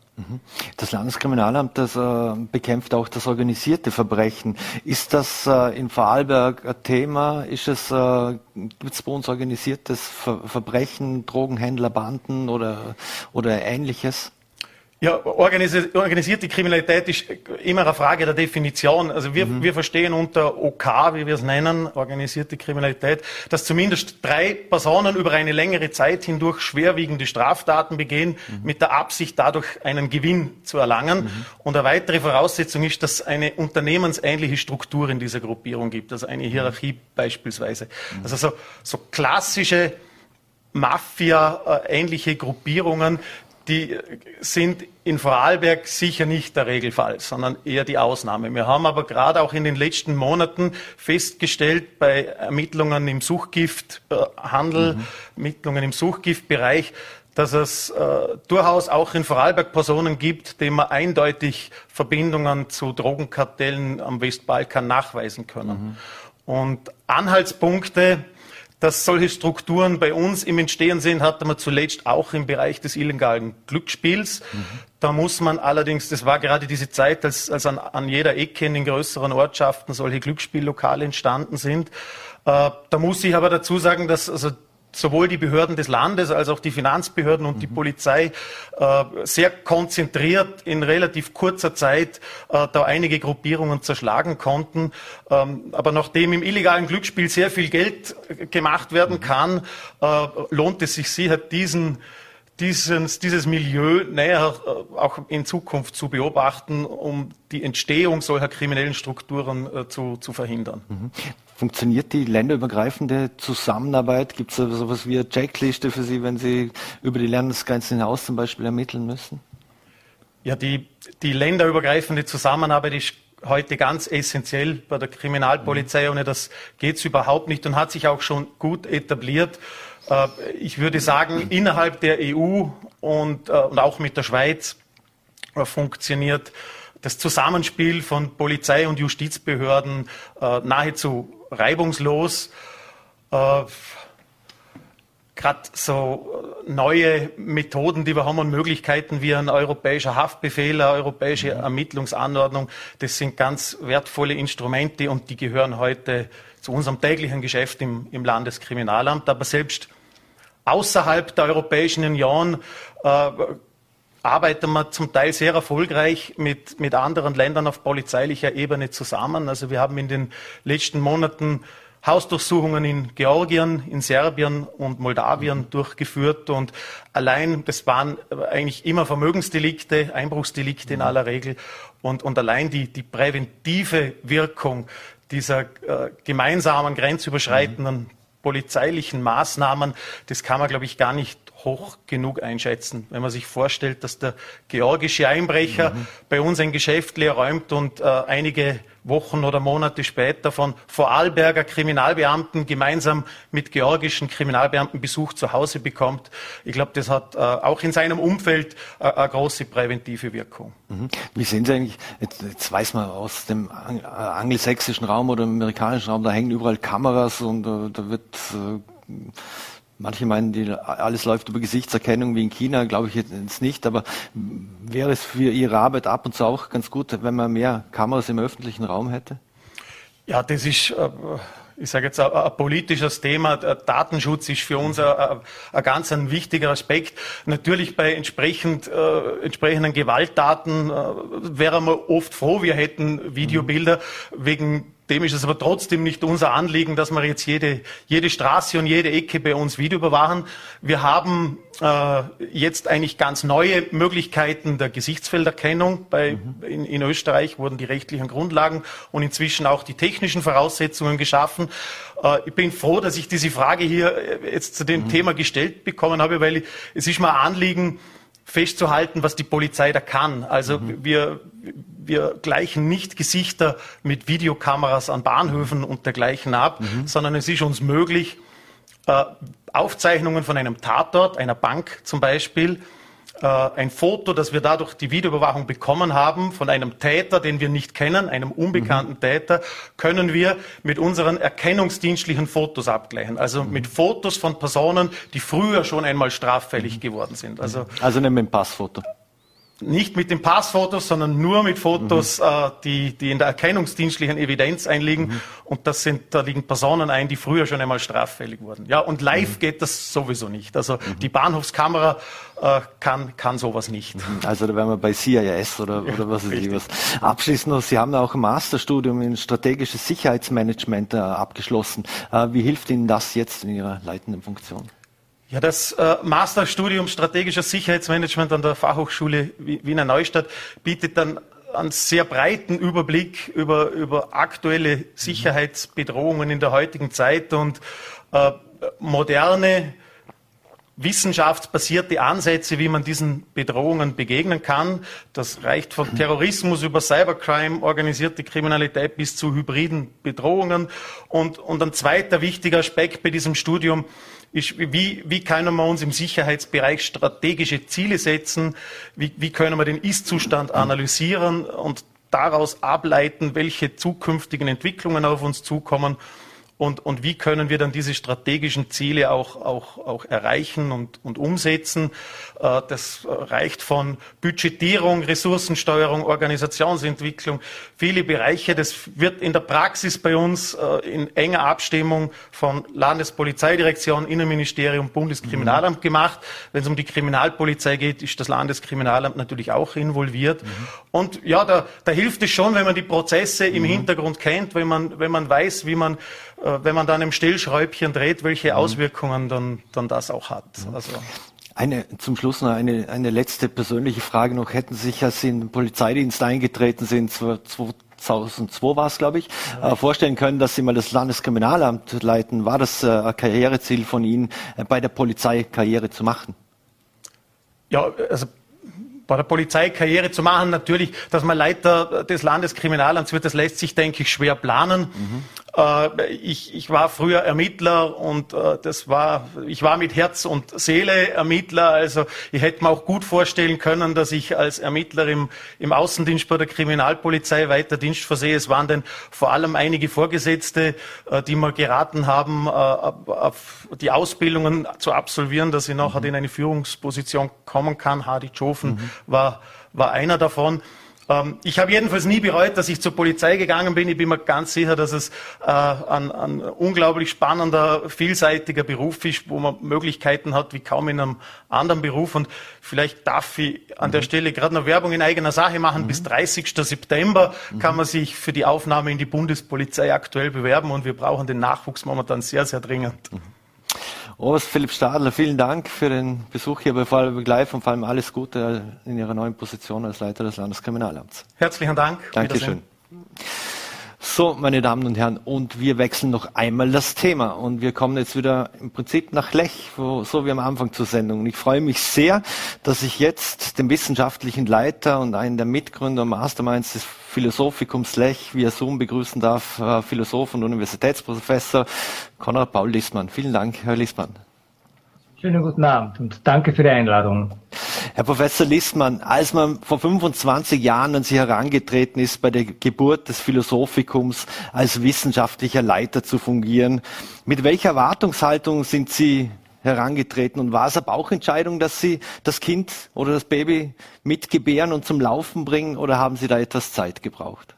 Das Landeskriminalamt das, äh, bekämpft auch das organisierte Verbrechen. Ist das äh, in Vorarlberg ein Thema? Ist es, äh, gibt es bei uns organisiertes Ver Verbrechen, Drogenhändler, Banden oder, oder ähnliches? Ja, organisierte Kriminalität ist immer eine Frage der Definition. Also wir, mhm. wir verstehen unter OK, wie wir es nennen, organisierte Kriminalität, dass zumindest drei Personen über eine längere Zeit hindurch schwerwiegende Straftaten begehen, mhm. mit der Absicht, dadurch einen Gewinn zu erlangen. Mhm. Und eine weitere Voraussetzung ist, dass es eine unternehmensähnliche Struktur in dieser Gruppierung gibt, also eine Hierarchie beispielsweise. Mhm. Also so, so klassische Mafia-ähnliche Gruppierungen, die sind in Vorarlberg sicher nicht der Regelfall, sondern eher die Ausnahme. Wir haben aber gerade auch in den letzten Monaten festgestellt, bei Ermittlungen im Suchgifthandel, mhm. Ermittlungen im Suchgiftbereich, dass es äh, durchaus auch in Vorarlberg Personen gibt, denen man eindeutig Verbindungen zu Drogenkartellen am Westbalkan nachweisen können. Mhm. Und Anhaltspunkte dass solche Strukturen bei uns im Entstehen sind, hatte man zuletzt auch im Bereich des illegalen Glücksspiels. Mhm. Da muss man allerdings, das war gerade diese Zeit, als, als an, an jeder Ecke in den größeren Ortschaften solche Glücksspiellokale entstanden sind. Äh, da muss ich aber dazu sagen, dass also sowohl die Behörden des Landes als auch die Finanzbehörden und mhm. die Polizei äh, sehr konzentriert in relativ kurzer Zeit äh, da einige Gruppierungen zerschlagen konnten. Ähm, aber nachdem im illegalen Glücksspiel sehr viel Geld gemacht werden mhm. kann, äh, lohnt es sich sicher, diesen dieses, dieses Milieu näher äh, auch in Zukunft zu beobachten, um die Entstehung solcher kriminellen Strukturen äh, zu, zu verhindern. Mhm. Funktioniert die länderübergreifende Zusammenarbeit? Gibt es so etwas wie eine Checkliste für Sie, wenn Sie über die Landesgrenzen hinaus zum Beispiel ermitteln müssen? Ja, die, die länderübergreifende Zusammenarbeit ist heute ganz essentiell bei der Kriminalpolizei. Ohne das geht es überhaupt nicht und hat sich auch schon gut etabliert. Äh, ich würde sagen, innerhalb der EU und, äh, und auch mit der Schweiz äh, funktioniert das Zusammenspiel von Polizei und Justizbehörden nahezu reibungslos. Gerade so neue Methoden, die wir haben und Möglichkeiten wie ein europäischer Haftbefehl, eine europäische mhm. Ermittlungsanordnung, das sind ganz wertvolle Instrumente und die gehören heute zu unserem täglichen Geschäft im, im Landeskriminalamt. Aber selbst außerhalb der Europäischen Union äh, arbeiten wir zum Teil sehr erfolgreich mit, mit anderen Ländern auf polizeilicher Ebene zusammen. Also wir haben in den letzten Monaten Hausdurchsuchungen in Georgien, in Serbien und Moldawien mhm. durchgeführt und allein, das waren eigentlich immer Vermögensdelikte, Einbruchsdelikte in mhm. aller Regel und, und allein die, die präventive Wirkung dieser äh, gemeinsamen grenzüberschreitenden mhm. Polizeilichen Maßnahmen, das kann man, glaube ich, gar nicht hoch genug einschätzen. Wenn man sich vorstellt, dass der georgische Einbrecher mhm. bei uns ein Geschäft leer räumt und äh, einige Wochen oder Monate später von Vorarlberger Kriminalbeamten gemeinsam mit georgischen Kriminalbeamten Besuch zu Hause bekommt. Ich glaube, das hat äh, auch in seinem Umfeld äh, eine große präventive Wirkung. Mhm. Wie sehen Sie eigentlich, jetzt, jetzt weiß man aus dem äh, angelsächsischen Raum oder dem amerikanischen Raum, da hängen überall Kameras und äh, da wird äh, Manche meinen, die, alles läuft über Gesichtserkennung wie in China, glaube ich jetzt nicht, aber wäre es für Ihre Arbeit ab und zu auch ganz gut, wenn man mehr Kameras im öffentlichen Raum hätte? Ja, das ist, äh, ich sage jetzt, ein, ein politisches Thema. Datenschutz ist für uns ein, ein ganz ein wichtiger Aspekt. Natürlich bei entsprechend, äh, entsprechenden Gewalttaten äh, wären wir oft froh, wir hätten Videobilder wegen dem ist es aber trotzdem nicht unser Anliegen, dass wir jetzt jede, jede Straße und jede Ecke bei uns Video überwachen. Wir haben äh, jetzt eigentlich ganz neue Möglichkeiten der Gesichtsfelderkennung. Bei, mhm. in, in, Österreich wurden die rechtlichen Grundlagen und inzwischen auch die technischen Voraussetzungen geschaffen. Äh, ich bin froh, dass ich diese Frage hier äh, jetzt zu dem mhm. Thema gestellt bekommen habe, weil es ist mir Anliegen, festzuhalten, was die Polizei da kann. Also mhm. wir, wir gleichen nicht Gesichter mit Videokameras an Bahnhöfen und dergleichen ab, mhm. sondern es ist uns möglich, äh, Aufzeichnungen von einem Tatort, einer Bank zum Beispiel, äh, ein Foto, das wir dadurch die Videoüberwachung bekommen haben von einem Täter, den wir nicht kennen, einem unbekannten mhm. Täter, können wir mit unseren erkennungsdienstlichen Fotos abgleichen. Also mhm. mit Fotos von Personen, die früher schon einmal straffällig mhm. geworden sind. Also, also nicht mit dem Passfoto nicht mit den Passfotos, sondern nur mit Fotos, mhm. äh, die, die in der erkennungsdienstlichen Evidenz einliegen. Mhm. Und das sind, da liegen Personen ein, die früher schon einmal straffällig wurden. Ja, und live mhm. geht das sowieso nicht. Also mhm. die Bahnhofskamera äh, kann, kann sowas nicht. Mhm. Also da wären wir bei CIS oder, oder was weiß ich was. Abschließend noch, Sie haben auch ein Masterstudium in strategisches Sicherheitsmanagement äh, abgeschlossen. Äh, wie hilft Ihnen das jetzt in Ihrer leitenden Funktion? Ja, das äh, Masterstudium strategisches Sicherheitsmanagement an der Fachhochschule Wiener Neustadt bietet dann einen sehr breiten Überblick über, über aktuelle Sicherheitsbedrohungen in der heutigen Zeit und äh, moderne wissenschaftsbasierte Ansätze, wie man diesen Bedrohungen begegnen kann. Das reicht von Terrorismus über Cybercrime, organisierte Kriminalität bis zu hybriden Bedrohungen. Und, und ein zweiter wichtiger Aspekt bei diesem Studium ist, wie, wie können wir uns im Sicherheitsbereich strategische Ziele setzen? Wie, wie können wir den Ist-Zustand analysieren und daraus ableiten, welche zukünftigen Entwicklungen auf uns zukommen? Und, und wie können wir dann diese strategischen Ziele auch, auch, auch erreichen und, und umsetzen. Äh, das reicht von Budgetierung, Ressourcensteuerung, Organisationsentwicklung, viele Bereiche. Das wird in der Praxis bei uns äh, in enger Abstimmung von Landespolizeidirektion, Innenministerium, Bundeskriminalamt mhm. gemacht. Wenn es um die Kriminalpolizei geht, ist das Landeskriminalamt natürlich auch involviert. Mhm. Und ja, da, da hilft es schon, wenn man die Prozesse im mhm. Hintergrund kennt, wenn man, wenn man weiß, wie man wenn man dann im Stillschräubchen dreht, welche mhm. Auswirkungen dann, dann das auch hat. Mhm. Also. Eine, zum Schluss noch eine, eine letzte persönliche Frage noch. Hätten Sie sich, als Sie in den Polizeidienst eingetreten sind, 2002 war es, glaube ich, ja. äh, vorstellen können, dass Sie mal das Landeskriminalamt leiten? War das äh, ein Karriereziel von Ihnen, äh, bei der Polizei Karriere zu machen? Ja, also bei der Polizei Karriere zu machen. Natürlich, dass man Leiter des Landeskriminalamts wird, das lässt sich, denke ich, schwer planen. Mhm. Äh, ich, ich war früher Ermittler und äh, das war, ich war mit Herz und Seele Ermittler. Also ich hätte mir auch gut vorstellen können, dass ich als Ermittler im, im Außendienst bei der Kriminalpolizei weiter Dienst versehe. Es waren denn vor allem einige Vorgesetzte, äh, die mir geraten haben, die Ausbildungen zu absolvieren, dass ich nachher mhm. in eine Führungsposition kommen kann. Hardy Jofen mhm. war, war einer davon. Ähm, ich habe jedenfalls nie bereut, dass ich zur Polizei gegangen bin. Ich bin mir ganz sicher, dass es äh, ein, ein, unglaublich spannender, vielseitiger Beruf ist, wo man Möglichkeiten hat wie kaum in einem anderen Beruf. Und vielleicht darf ich an der mhm. Stelle gerade noch Werbung in eigener Sache machen. Mhm. Bis 30. September mhm. kann man sich für die Aufnahme in die Bundespolizei aktuell bewerben und wir brauchen den Nachwuchs momentan sehr, sehr dringend. Mhm. Oberst Philipp Stadler, vielen Dank für den Besuch hier bei Vorarlberg Live und vor allem alles Gute in Ihrer neuen Position als Leiter des Landeskriminalamts. Herzlichen Dank. Dankeschön. So, meine Damen und Herren, und wir wechseln noch einmal das Thema und wir kommen jetzt wieder im Prinzip nach Lech, wo, so wie am Anfang zur Sendung. Und ich freue mich sehr, dass ich jetzt den wissenschaftlichen Leiter und einen der Mitgründer und Masterminds des Philosophikums Lech via Zoom begrüßen darf, Philosoph und Universitätsprofessor Konrad Paul Lissmann. Vielen Dank, Herr Lissmann. Schönen guten Abend und danke für die Einladung. Herr Professor Lissmann, als man vor 25 Jahren an Sie herangetreten ist, bei der Geburt des Philosophikums als wissenschaftlicher Leiter zu fungieren, mit welcher Erwartungshaltung sind Sie herangetreten und war es eine Bauchentscheidung, dass Sie das Kind oder das Baby mitgebären und zum Laufen bringen oder haben Sie da etwas Zeit gebraucht?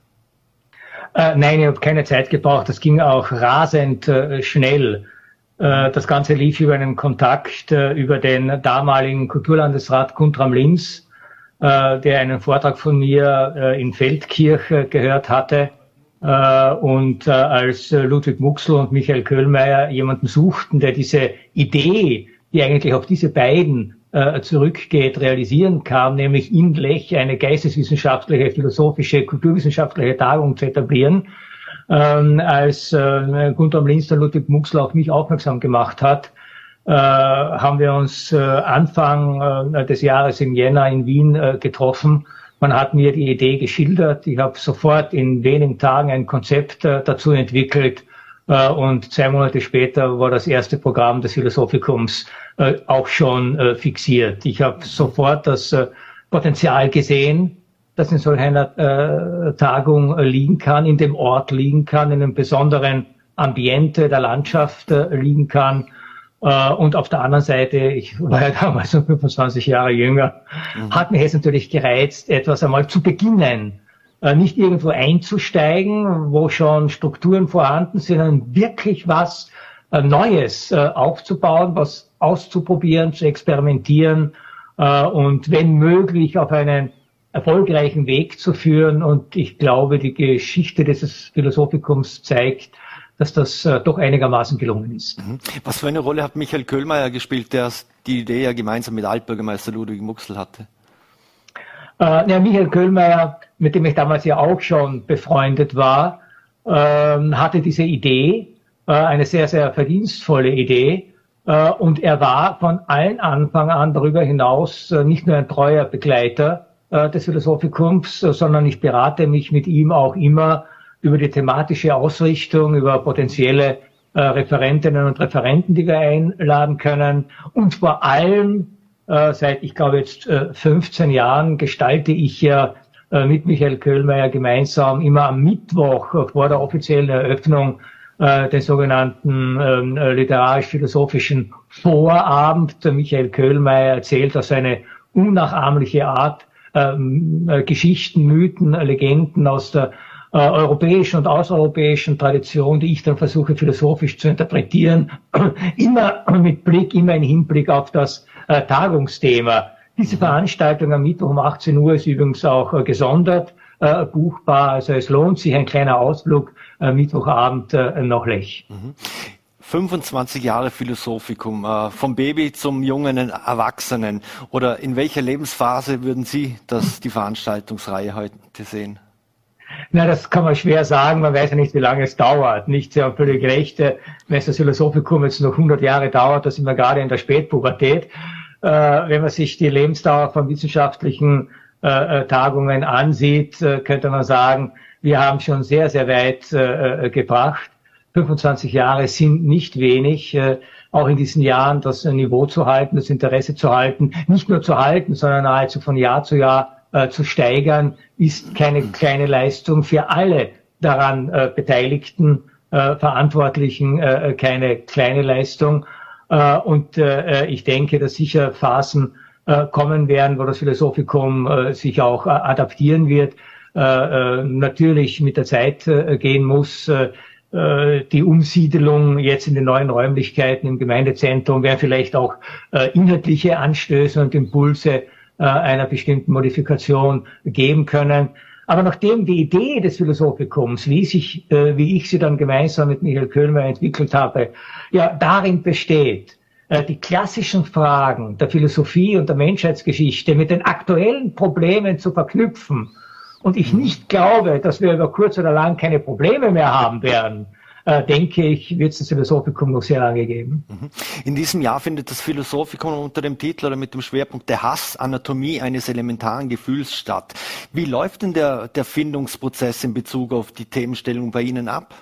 Äh, nein, ich habe keine Zeit gebraucht. Das ging auch rasend äh, schnell. Äh, das Ganze lief über einen Kontakt äh, über den damaligen Kulturlandesrat Guntram Linz, äh, der einen Vortrag von mir in Feldkirch gehört hatte. Und als Ludwig Muxel und Michael Köhlmeier jemanden suchten, der diese Idee, die eigentlich auf diese beiden zurückgeht, realisieren kann, nämlich in Lech eine geisteswissenschaftliche, philosophische, kulturwissenschaftliche Tagung zu etablieren, ähm, als äh, Gunther Linster Ludwig Muxler auf mich aufmerksam gemacht hat, äh, haben wir uns äh, Anfang äh, des Jahres im Jänner in Wien äh, getroffen. Man hat mir die Idee geschildert. Ich habe sofort in wenigen Tagen ein Konzept äh, dazu entwickelt. Äh, und zwei Monate später war das erste Programm des Philosophikums äh, auch schon äh, fixiert. Ich habe sofort das äh, Potenzial gesehen, das in solch einer äh, Tagung liegen kann, in dem Ort liegen kann, in einem besonderen Ambiente der Landschaft äh, liegen kann. Äh, und auf der anderen Seite, ich war ja damals noch 25 Jahre jünger, mhm. hat mich jetzt natürlich gereizt, etwas einmal zu beginnen. Äh, nicht irgendwo einzusteigen, wo schon Strukturen vorhanden sind, sondern wirklich was äh, Neues äh, aufzubauen, was auszuprobieren, zu experimentieren und wenn möglich auf einen erfolgreichen Weg zu führen. Und ich glaube, die Geschichte dieses Philosophikums zeigt, dass das äh, doch einigermaßen gelungen ist. Mhm. Was für eine Rolle hat Michael Köhlmeier gespielt, der die Idee ja gemeinsam mit Altbürgermeister Ludwig Muxel hatte? Äh, ja, Michael Köhlmeier, mit dem ich damals ja auch schon befreundet war, äh, hatte diese Idee, äh, eine sehr, sehr verdienstvolle Idee. Äh, und er war von allen Anfang an darüber hinaus äh, nicht nur ein treuer Begleiter, äh, des Philosophikums, sondern ich berate mich mit ihm auch immer über die thematische Ausrichtung, über potenzielle äh, Referentinnen und Referenten, die wir einladen können. Und vor allem, äh, seit ich glaube jetzt äh, 15 Jahren, gestalte ich ja mit Michael Köhlmeier gemeinsam immer am Mittwoch vor der offiziellen Eröffnung den sogenannten ähm, literarisch-philosophischen Vorabend. Michael Köhlmeier erzählt auf seine unnachahmliche Art ähm, äh, Geschichten, Mythen, Legenden aus der äh, europäischen und außereuropäischen Tradition, die ich dann versuche philosophisch zu interpretieren, immer mit Blick, immer im Hinblick auf das äh, Tagungsthema. Diese Veranstaltung am Mittwoch um 18 Uhr ist übrigens auch gesondert buchbar. Also es lohnt sich ein kleiner Ausflug äh, Mittwochabend nach Lech. Mhm. 25 Jahre Philosophikum, äh, vom Baby zum jungen Erwachsenen. Oder in welcher Lebensphase würden Sie das, die Veranstaltungsreihe heute sehen? Na, das kann man schwer sagen. Man weiß ja nicht, wie lange es dauert. Nicht sehr völlig recht. Wenn das Philosophikum jetzt noch 100 Jahre dauert, da sind wir gerade in der Spätpubertät. Äh, wenn man sich die Lebensdauer von wissenschaftlichen äh, äh Tagungen ansieht, äh, könnte man sagen, wir haben schon sehr, sehr weit äh, äh gebracht. 25 Jahre sind nicht wenig, äh, auch in diesen Jahren das Niveau zu halten, das Interesse zu halten, nicht nur zu halten, sondern nahezu von Jahr zu Jahr äh, zu steigern, ist keine kleine Leistung für alle daran äh, Beteiligten, äh, Verantwortlichen, äh, keine kleine Leistung. Äh, und äh, ich denke, dass sicher Phasen äh, kommen werden, wo das Philosophikum äh, sich auch äh, adaptieren wird, äh, äh, natürlich mit der Zeit äh, gehen muss. Äh, die Umsiedelung jetzt in den neuen Räumlichkeiten im Gemeindezentrum wären vielleicht auch äh, inhaltliche Anstöße und Impulse äh, einer bestimmten Modifikation geben können. Aber nachdem die Idee des Philosophikums, wie, sich, wie ich sie dann gemeinsam mit Michael Köhlmer entwickelt habe, ja darin besteht, die klassischen Fragen der Philosophie und der Menschheitsgeschichte mit den aktuellen Problemen zu verknüpfen und ich nicht glaube, dass wir über kurz oder lang keine Probleme mehr haben werden, äh, denke ich, wird es das Philosophikum noch sehr lange geben. Mhm. In diesem Jahr findet das Philosophikum unter dem Titel oder mit dem Schwerpunkt der Hass, Anatomie eines elementaren Gefühls statt. Wie läuft denn der, der Findungsprozess in Bezug auf die Themenstellung bei Ihnen ab?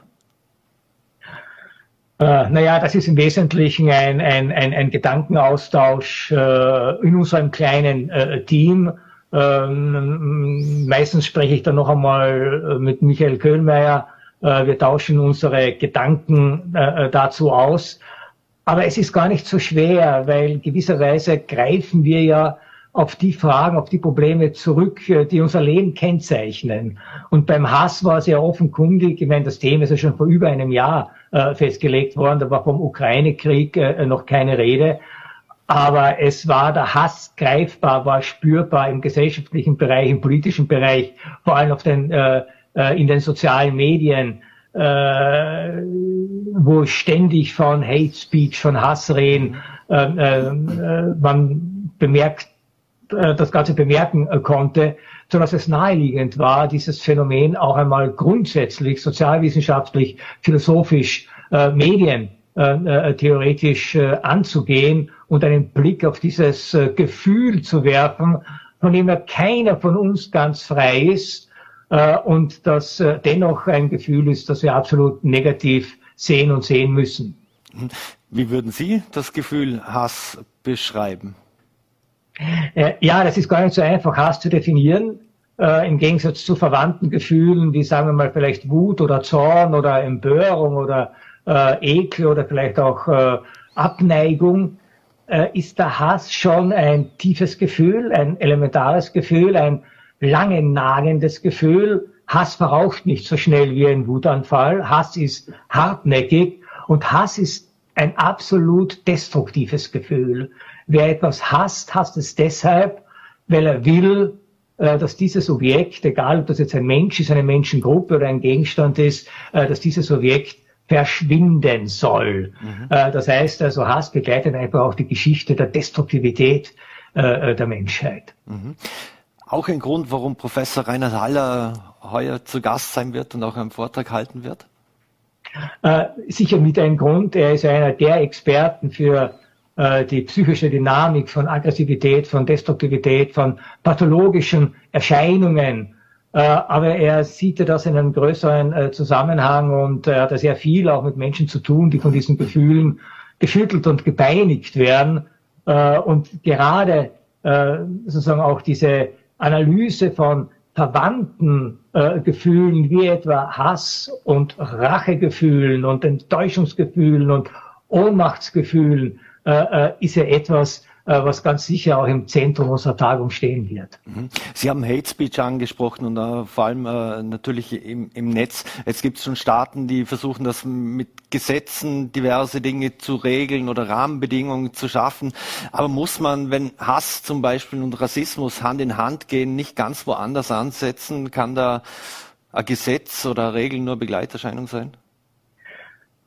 Äh, naja, das ist im Wesentlichen ein, ein, ein, ein Gedankenaustausch äh, in unserem kleinen äh, Team ähm, meistens spreche ich dann noch einmal äh, mit Michael Köhlmeier. Äh, wir tauschen unsere Gedanken äh, dazu aus. Aber es ist gar nicht so schwer, weil gewisserweise greifen wir ja auf die Fragen, auf die Probleme zurück, die unser Leben kennzeichnen. Und beim Hass war es ja offenkundig, ich meine, das Thema ist ja schon vor über einem Jahr festgelegt worden, da war vom Ukraine-Krieg noch keine Rede aber es war der Hass greifbar, war spürbar im gesellschaftlichen Bereich, im politischen Bereich, vor allem auf den, äh, äh, in den sozialen Medien, äh, wo ständig von Hate Speech, von Hass reden, äh, äh, man bemerkt, äh, das Ganze bemerken konnte, sodass es naheliegend war, dieses Phänomen auch einmal grundsätzlich, sozialwissenschaftlich, philosophisch, äh, Medien, äh, äh, theoretisch äh, anzugehen und einen Blick auf dieses äh, Gefühl zu werfen, von dem ja keiner von uns ganz frei ist äh, und das äh, dennoch ein Gefühl ist, das wir absolut negativ sehen und sehen müssen. Wie würden Sie das Gefühl Hass beschreiben? Ja, das ist gar nicht so einfach, Hass zu definieren. Äh, Im Gegensatz zu verwandten Gefühlen, wie sagen wir mal vielleicht Wut oder Zorn oder Empörung oder äh, Ekel oder vielleicht auch äh, Abneigung, äh, ist der Hass schon ein tiefes Gefühl, ein elementares Gefühl, ein lange nagendes Gefühl. Hass verraucht nicht so schnell wie ein Wutanfall. Hass ist hartnäckig und Hass ist ein absolut destruktives Gefühl. Wer etwas hasst, hasst es deshalb, weil er will, äh, dass dieses Objekt, egal ob das jetzt ein Mensch ist, eine Menschengruppe oder ein Gegenstand ist, äh, dass dieses Objekt verschwinden soll. Mhm. Äh, das heißt also, Hass begleitet einfach auch die Geschichte der Destruktivität äh, der Menschheit. Mhm. Auch ein Grund, warum Professor Reinhard Haller heuer zu Gast sein wird und auch einen Vortrag halten wird? Äh, sicher mit einem Grund. Er ist einer der Experten für äh, die psychische Dynamik von Aggressivität, von Destruktivität, von pathologischen Erscheinungen äh, aber er sieht das in einem größeren äh, Zusammenhang und er hat sehr viel auch mit Menschen zu tun, die von diesen Gefühlen geschüttelt und gepeinigt werden. Äh, und gerade sozusagen auch diese Analyse von verwandten Gefühlen wie etwa Hass und Rachegefühlen und Enttäuschungsgefühlen und Ohnmachtsgefühlen ist ja etwas, äh, was ganz sicher auch im Zentrum unserer Tagung stehen wird. Mhm. Sie haben Hate Speech angesprochen und uh, vor allem uh, natürlich im, im, Netz. Jetzt gibt es schon Staaten, die versuchen, das mit Gesetzen diverse Dinge zu regeln oder Rahmenbedingungen zu schaffen. Aber muss man, wenn Hass zum Beispiel und Rassismus Hand in Hand gehen, nicht ganz woanders ansetzen? Kann da ein Gesetz oder Regeln nur Begleiterscheinung sein?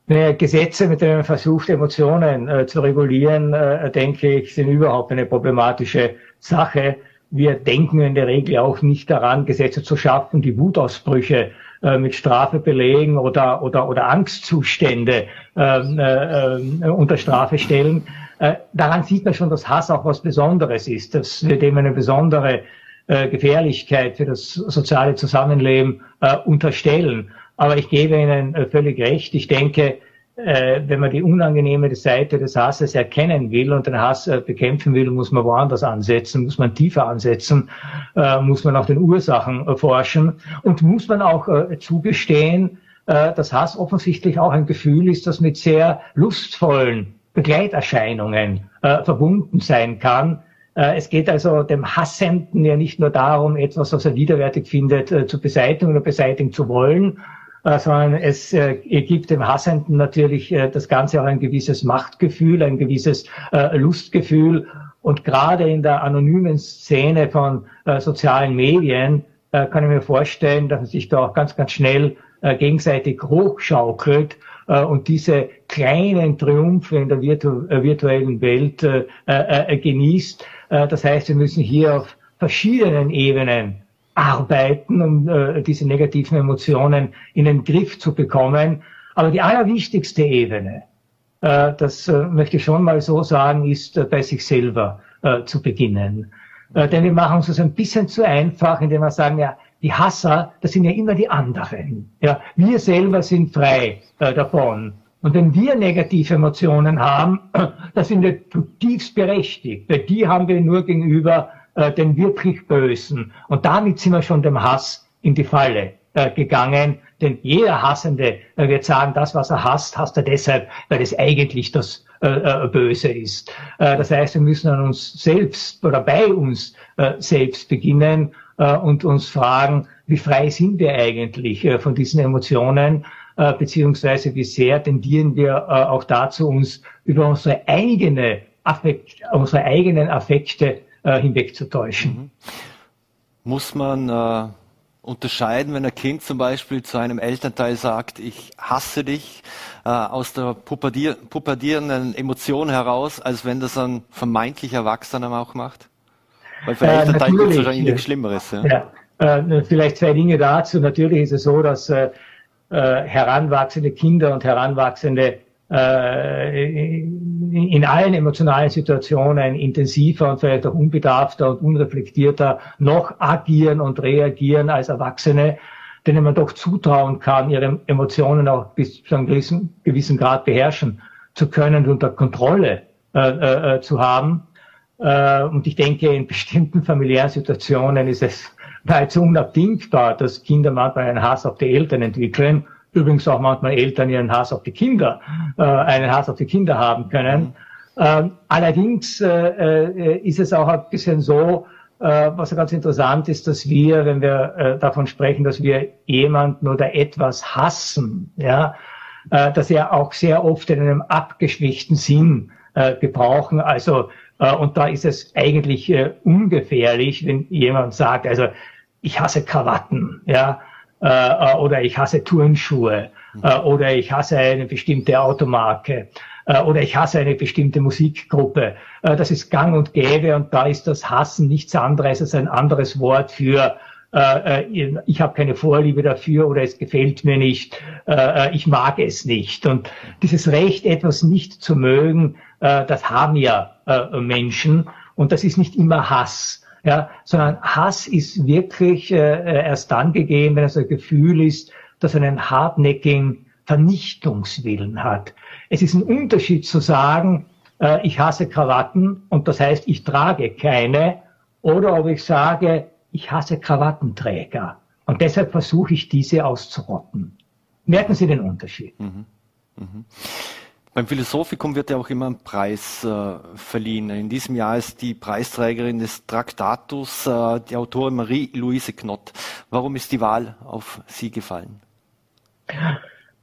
Gesetze, mit denen man versucht, Emotionen äh, zu regulieren, äh, denke ich, sind überhaupt eine problematische Sache. Wir denken in der Regel auch nicht daran, Gesetze zu schaffen, die Wutausbrüche äh, mit Strafe belegen oder, oder, oder Angstzustände ähm, äh, äh, unter Strafe stellen. Äh, daran sieht man schon, dass Hass auch was Besonderes ist, dass wir dem eine besondere Gefährlichkeit für das soziale Zusammenleben unterstellen. Aber ich gebe Ihnen äh, völlig recht. Ich denke, äh, wenn man die unangenehme Seite des Hasses erkennen will und den Hass äh, bekämpfen will, muss man woanders ansetzen, muss man tiefer ansetzen, muss man nach den Ursachen forschen und muss man auch zugestehen, dass Hass offensichtlich auch ein Gefühl ist, das mit sehr lustvollen Begleiterscheinungen verbunden sein kann. Es geht also dem Hassenden ja nicht nur darum, etwas, was er widerwärtig findet, zu beseitigen oder beseitigen zu wollen, sondern es äh, gibt dem Hassenden natürlich äh, das Ganze auch ein gewisses Machtgefühl, ein gewisses Lustgefühl. Und gerade in der anonymen Szene von sozialen Medien kann ich mir vorstellen, dass man sich da auch ganz, ganz schnell gegenseitig hochschaukelt und diese kleinen Triumphe in der virtu virtuellen Welt genießt. das heißt, wir müssen hier auf verschiedenen Ebenen arbeiten, um äh, diese negativen Emotionen in den Griff zu bekommen. Aber die allerwichtigste Ebene, äh, das äh, möchte ich schon mal so sagen, ist äh, bei sich selber äh, zu beginnen. Äh, denn wir machen uns das ein bisschen zu einfach, indem wir sagen, ja, die Hasser, das sind ja immer die anderen. Ja, wir selber sind frei äh, davon. Und wenn wir negative Emotionen haben, das sind wir zutiefst berechtigt. Weil die haben wir nur gegenüber äh, den wirklich Bösen. Und damit sind wir schon dem Hass in die Falle äh, gegangen. Denn jeder Hassende äh, wird sagen, das, was er hasst, hasst er deshalb, weil es eigentlich das äh, äh Böse ist. Äh, das heißt, wir müssen an uns selbst oder bei uns äh, selbst beginnen äh, und uns fragen, wie frei sind wir eigentlich äh, von diesen Emotionen, äh, beziehungsweise wie sehr tendieren wir äh, auch dazu, uns über unsere eigene Affekt, unsere eigenen Affekte äh, hinwegzutäuschen. Mhm. Muss man äh, unterscheiden, wenn ein Kind zum Beispiel zu einem Elternteil sagt, ich hasse dich, äh, aus der puberdier pubertierenden Emotion heraus, als wenn das ein vermeintlich Erwachsener auch macht? Weil für äh, Elternteil gibt es wahrscheinlich nichts Schlimmeres. Ja. ja. Äh, vielleicht zwei Dinge dazu. Natürlich ist es so, dass äh, äh heranwachsende Kinder und heranwachsende äh, in allen emotionalen Situationen intensiver und vielleicht auch unbedarfter und unreflektierter noch agieren und reagieren als Erwachsene, denen man doch zutrauen kann, ihre Emotionen auch bis zu einem gewissen, gewissen Grad beherrschen zu können und unter Kontrolle äh, äh, äh, zu haben. Äh, und ich denke, in bestimmten familiären Situationen ist es nahezu unabdingbar, dass Kinder manchmal einen Hass auf die Eltern entwickeln übrigens auch manchmal Eltern ihren Hass auf die Kinder, äh, einen Hass auf die Kinder haben können. Mhm. Ähm, allerdings äh, äh, ist es auch ein bisschen so, äh, was ganz interessant ist, dass wir, wenn wir äh, davon sprechen, dass wir jemanden oder etwas hassen, ja, äh, dass wir auch sehr oft in einem abgeschwächten Sinn äh, gebrauchen. Also äh, und da ist es eigentlich äh, ungefährlich, wenn jemand sagt, also ich hasse Krawatten, ja, äh, äh, oder ich hasse Turnschuhe. Äh, oder ich hasse eine bestimmte Automarke. Äh, oder ich hasse eine bestimmte Musikgruppe. Äh, das ist gang und gäbe und da ist das Hassen nichts anderes als ein anderes Wort für äh, äh ich habe keine Vorliebe dafür oder es gefällt mir nicht, ich mag es nicht. Und dieses Recht, etwas nicht zu mögen, das haben ja Menschen. Und das ist nicht immer Hass ja, sondern Hass ist wirklich äh, äh, erst dann gegeben, wenn es ein Gefühl ist, dass einen hartnäckigen Vernichtungswillen hat. Es ist ein Unterschied zu sagen, äh, ich hasse Krawatten und das heißt, ich trage keine, oder ob ich sage, ich hasse Krawattenträger und deshalb versuche ich diese auszurotten. Merken Sie den Unterschied? Mhm. Mhm. Beim Philosophikum wird ja auch immer ein Preis äh, verliehen. In diesem Jahr ist die Preisträgerin des Traktatus äh, die Autorin Marie-Louise Knott. Warum ist die Wahl auf Sie gefallen?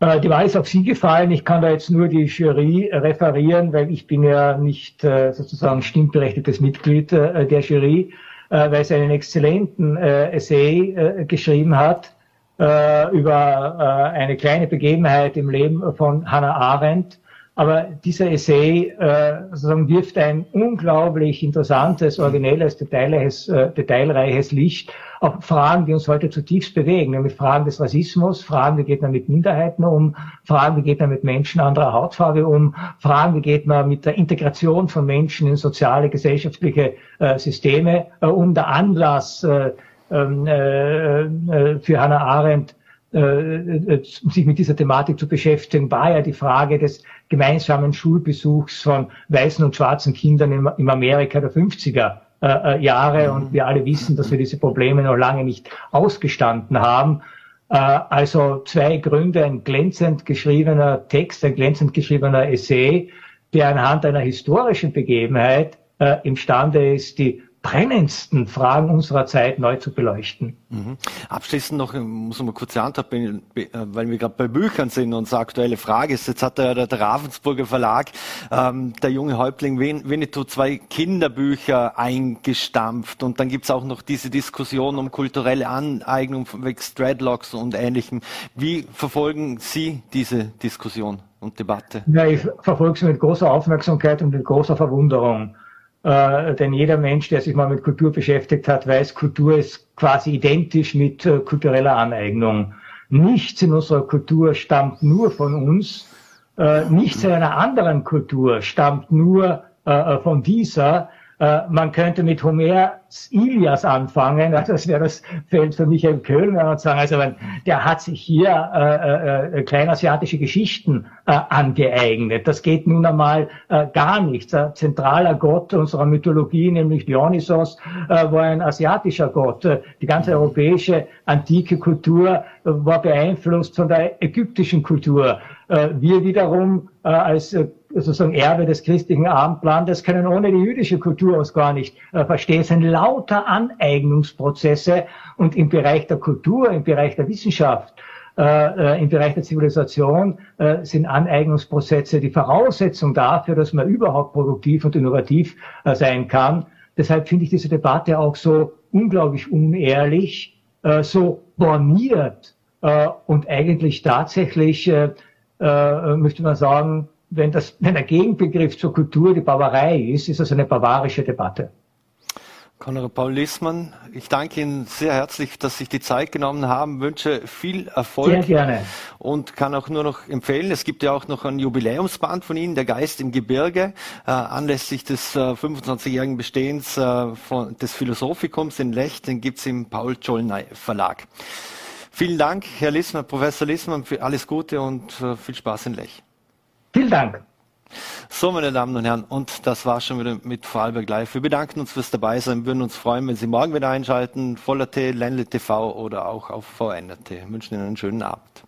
Äh, die Wahl ist auf Sie gefallen. Ich kann da jetzt nur die Jury referieren, weil ich bin ja nicht äh, sozusagen stimmberechtigtes Mitglied äh, der Jury, weil sie einen exzellenten Essay geschrieben hat über eine kleine Begebenheit im Leben von Hannah Arendt aber dieser Essay äh, sozusagen wirft ein unglaublich interessantes, originelles, detailreiches, äh, detailreiches Licht auf Fragen, die uns heute zutiefst bewegen, nämlich Fragen des Rassismus, Fragen, wie geht man mit Minderheiten um, Fragen, wie geht man mit Menschen anderer Hautfarbe um, Fragen, wie geht man mit der Integration von Menschen in soziale, gesellschaftliche äh, Systeme äh, um. Der Anlass äh, ähm, äh, äh, für Hannah Arendt äh, sich mit dieser Thematik zu beschäftigen, war ja die Frage des gemeinsamen Schulbesuchs von weißen und schwarzen Kindern im, im Amerika der 50er äh, Jahre. Und wir alle wissen, dass wir diese Probleme noch lange nicht ausgestanden haben. Äh, also zwei Gründe, ein glänzend geschriebener Text, ein glänzend geschriebener Essay, der anhand einer historischen Begebenheit äh, imstande ist, die brennendsten Fragen unserer Zeit neu zu beleuchten. Mhm. Abschließend noch, muss man kurz antworten, weil wir gerade bei Büchern sind und aktuelle Frage ist, jetzt hat der, der Ravensburger Verlag, ähm, der junge Häuptling Winnetou, zwei Kinderbücher eingestampft und dann gibt's auch noch diese Diskussion um kulturelle Aneignung wegen Dreadlocks und Ähnlichem. Wie verfolgen Sie diese Diskussion und Debatte? Ja, ich verfolge sie mit großer Aufmerksamkeit und mit großer Verwunderung. Äh, denn jeder Mensch, der sich mal mit Kultur beschäftigt hat, weiß, Kultur ist quasi identisch mit äh, kultureller Aneignung. Nichts in unserer Kultur stammt nur von uns, äh, nichts in einer anderen Kultur stammt nur äh, von dieser. Äh, man könnte mit Homers Ilias anfangen, das wäre das Feld für Michael Kölner und sagen, also der hat sich hier äh, äh, kleinasiatische Geschichten äh, angeeignet. Das geht nun einmal äh, gar nicht. Ein zentraler Gott unserer Mythologie, nämlich Dionysos, äh, war ein asiatischer Gott. Die ganze europäische antike Kultur war beeinflusst von der ägyptischen Kultur. Wir wiederum als sozusagen Erbe des christlichen Abendlandes können ohne die jüdische Kultur aus gar nicht äh, verstehen. Es sind lauter Aneignungsprozesse und im Bereich der Kultur, im Bereich der Wissenschaft, äh, äh, im Bereich der Zivilisation äh, sind Aneignungsprozesse die Voraussetzung dafür, dass man überhaupt produktiv und innovativ äh, sein kann. Deshalb finde ich diese Debatte auch so unglaublich unehrlich, äh, so borniert äh, und eigentlich tatsächlich, möchte man sagen, wenn, das, wenn der Gegenbegriff zur Kultur die Barbarei ist, ist das eine barbarische Debatte. Konrad Paul Lissmann, ich danke Ihnen sehr herzlich, dass Sie sich die Zeit genommen haben, wünsche viel Erfolg. Sehr gerne. Und kann auch nur noch empfehlen, es gibt ja auch noch ein Jubiläumsband von Ihnen, Der Geist im Gebirge, äh, anlässlich des äh, 25-jährigen Bestehens äh, von, des Philosophikums in Lech, den gibt's im Paul Czollnay Verlag. Vielen Dank, Herr Lissmann, Professor Lissmann, für alles Gute und äh, viel Spaß in Lech. Vielen Dank. So, meine Damen und Herren, und das war schon wieder mit Vorarlberg Live. Wir bedanken uns fürs Dabeisein, würden uns freuen, wenn Sie morgen wieder einschalten, Voller T, Ländle TV oder auch auf VNRT. Wir wünschen Ihnen einen schönen Abend.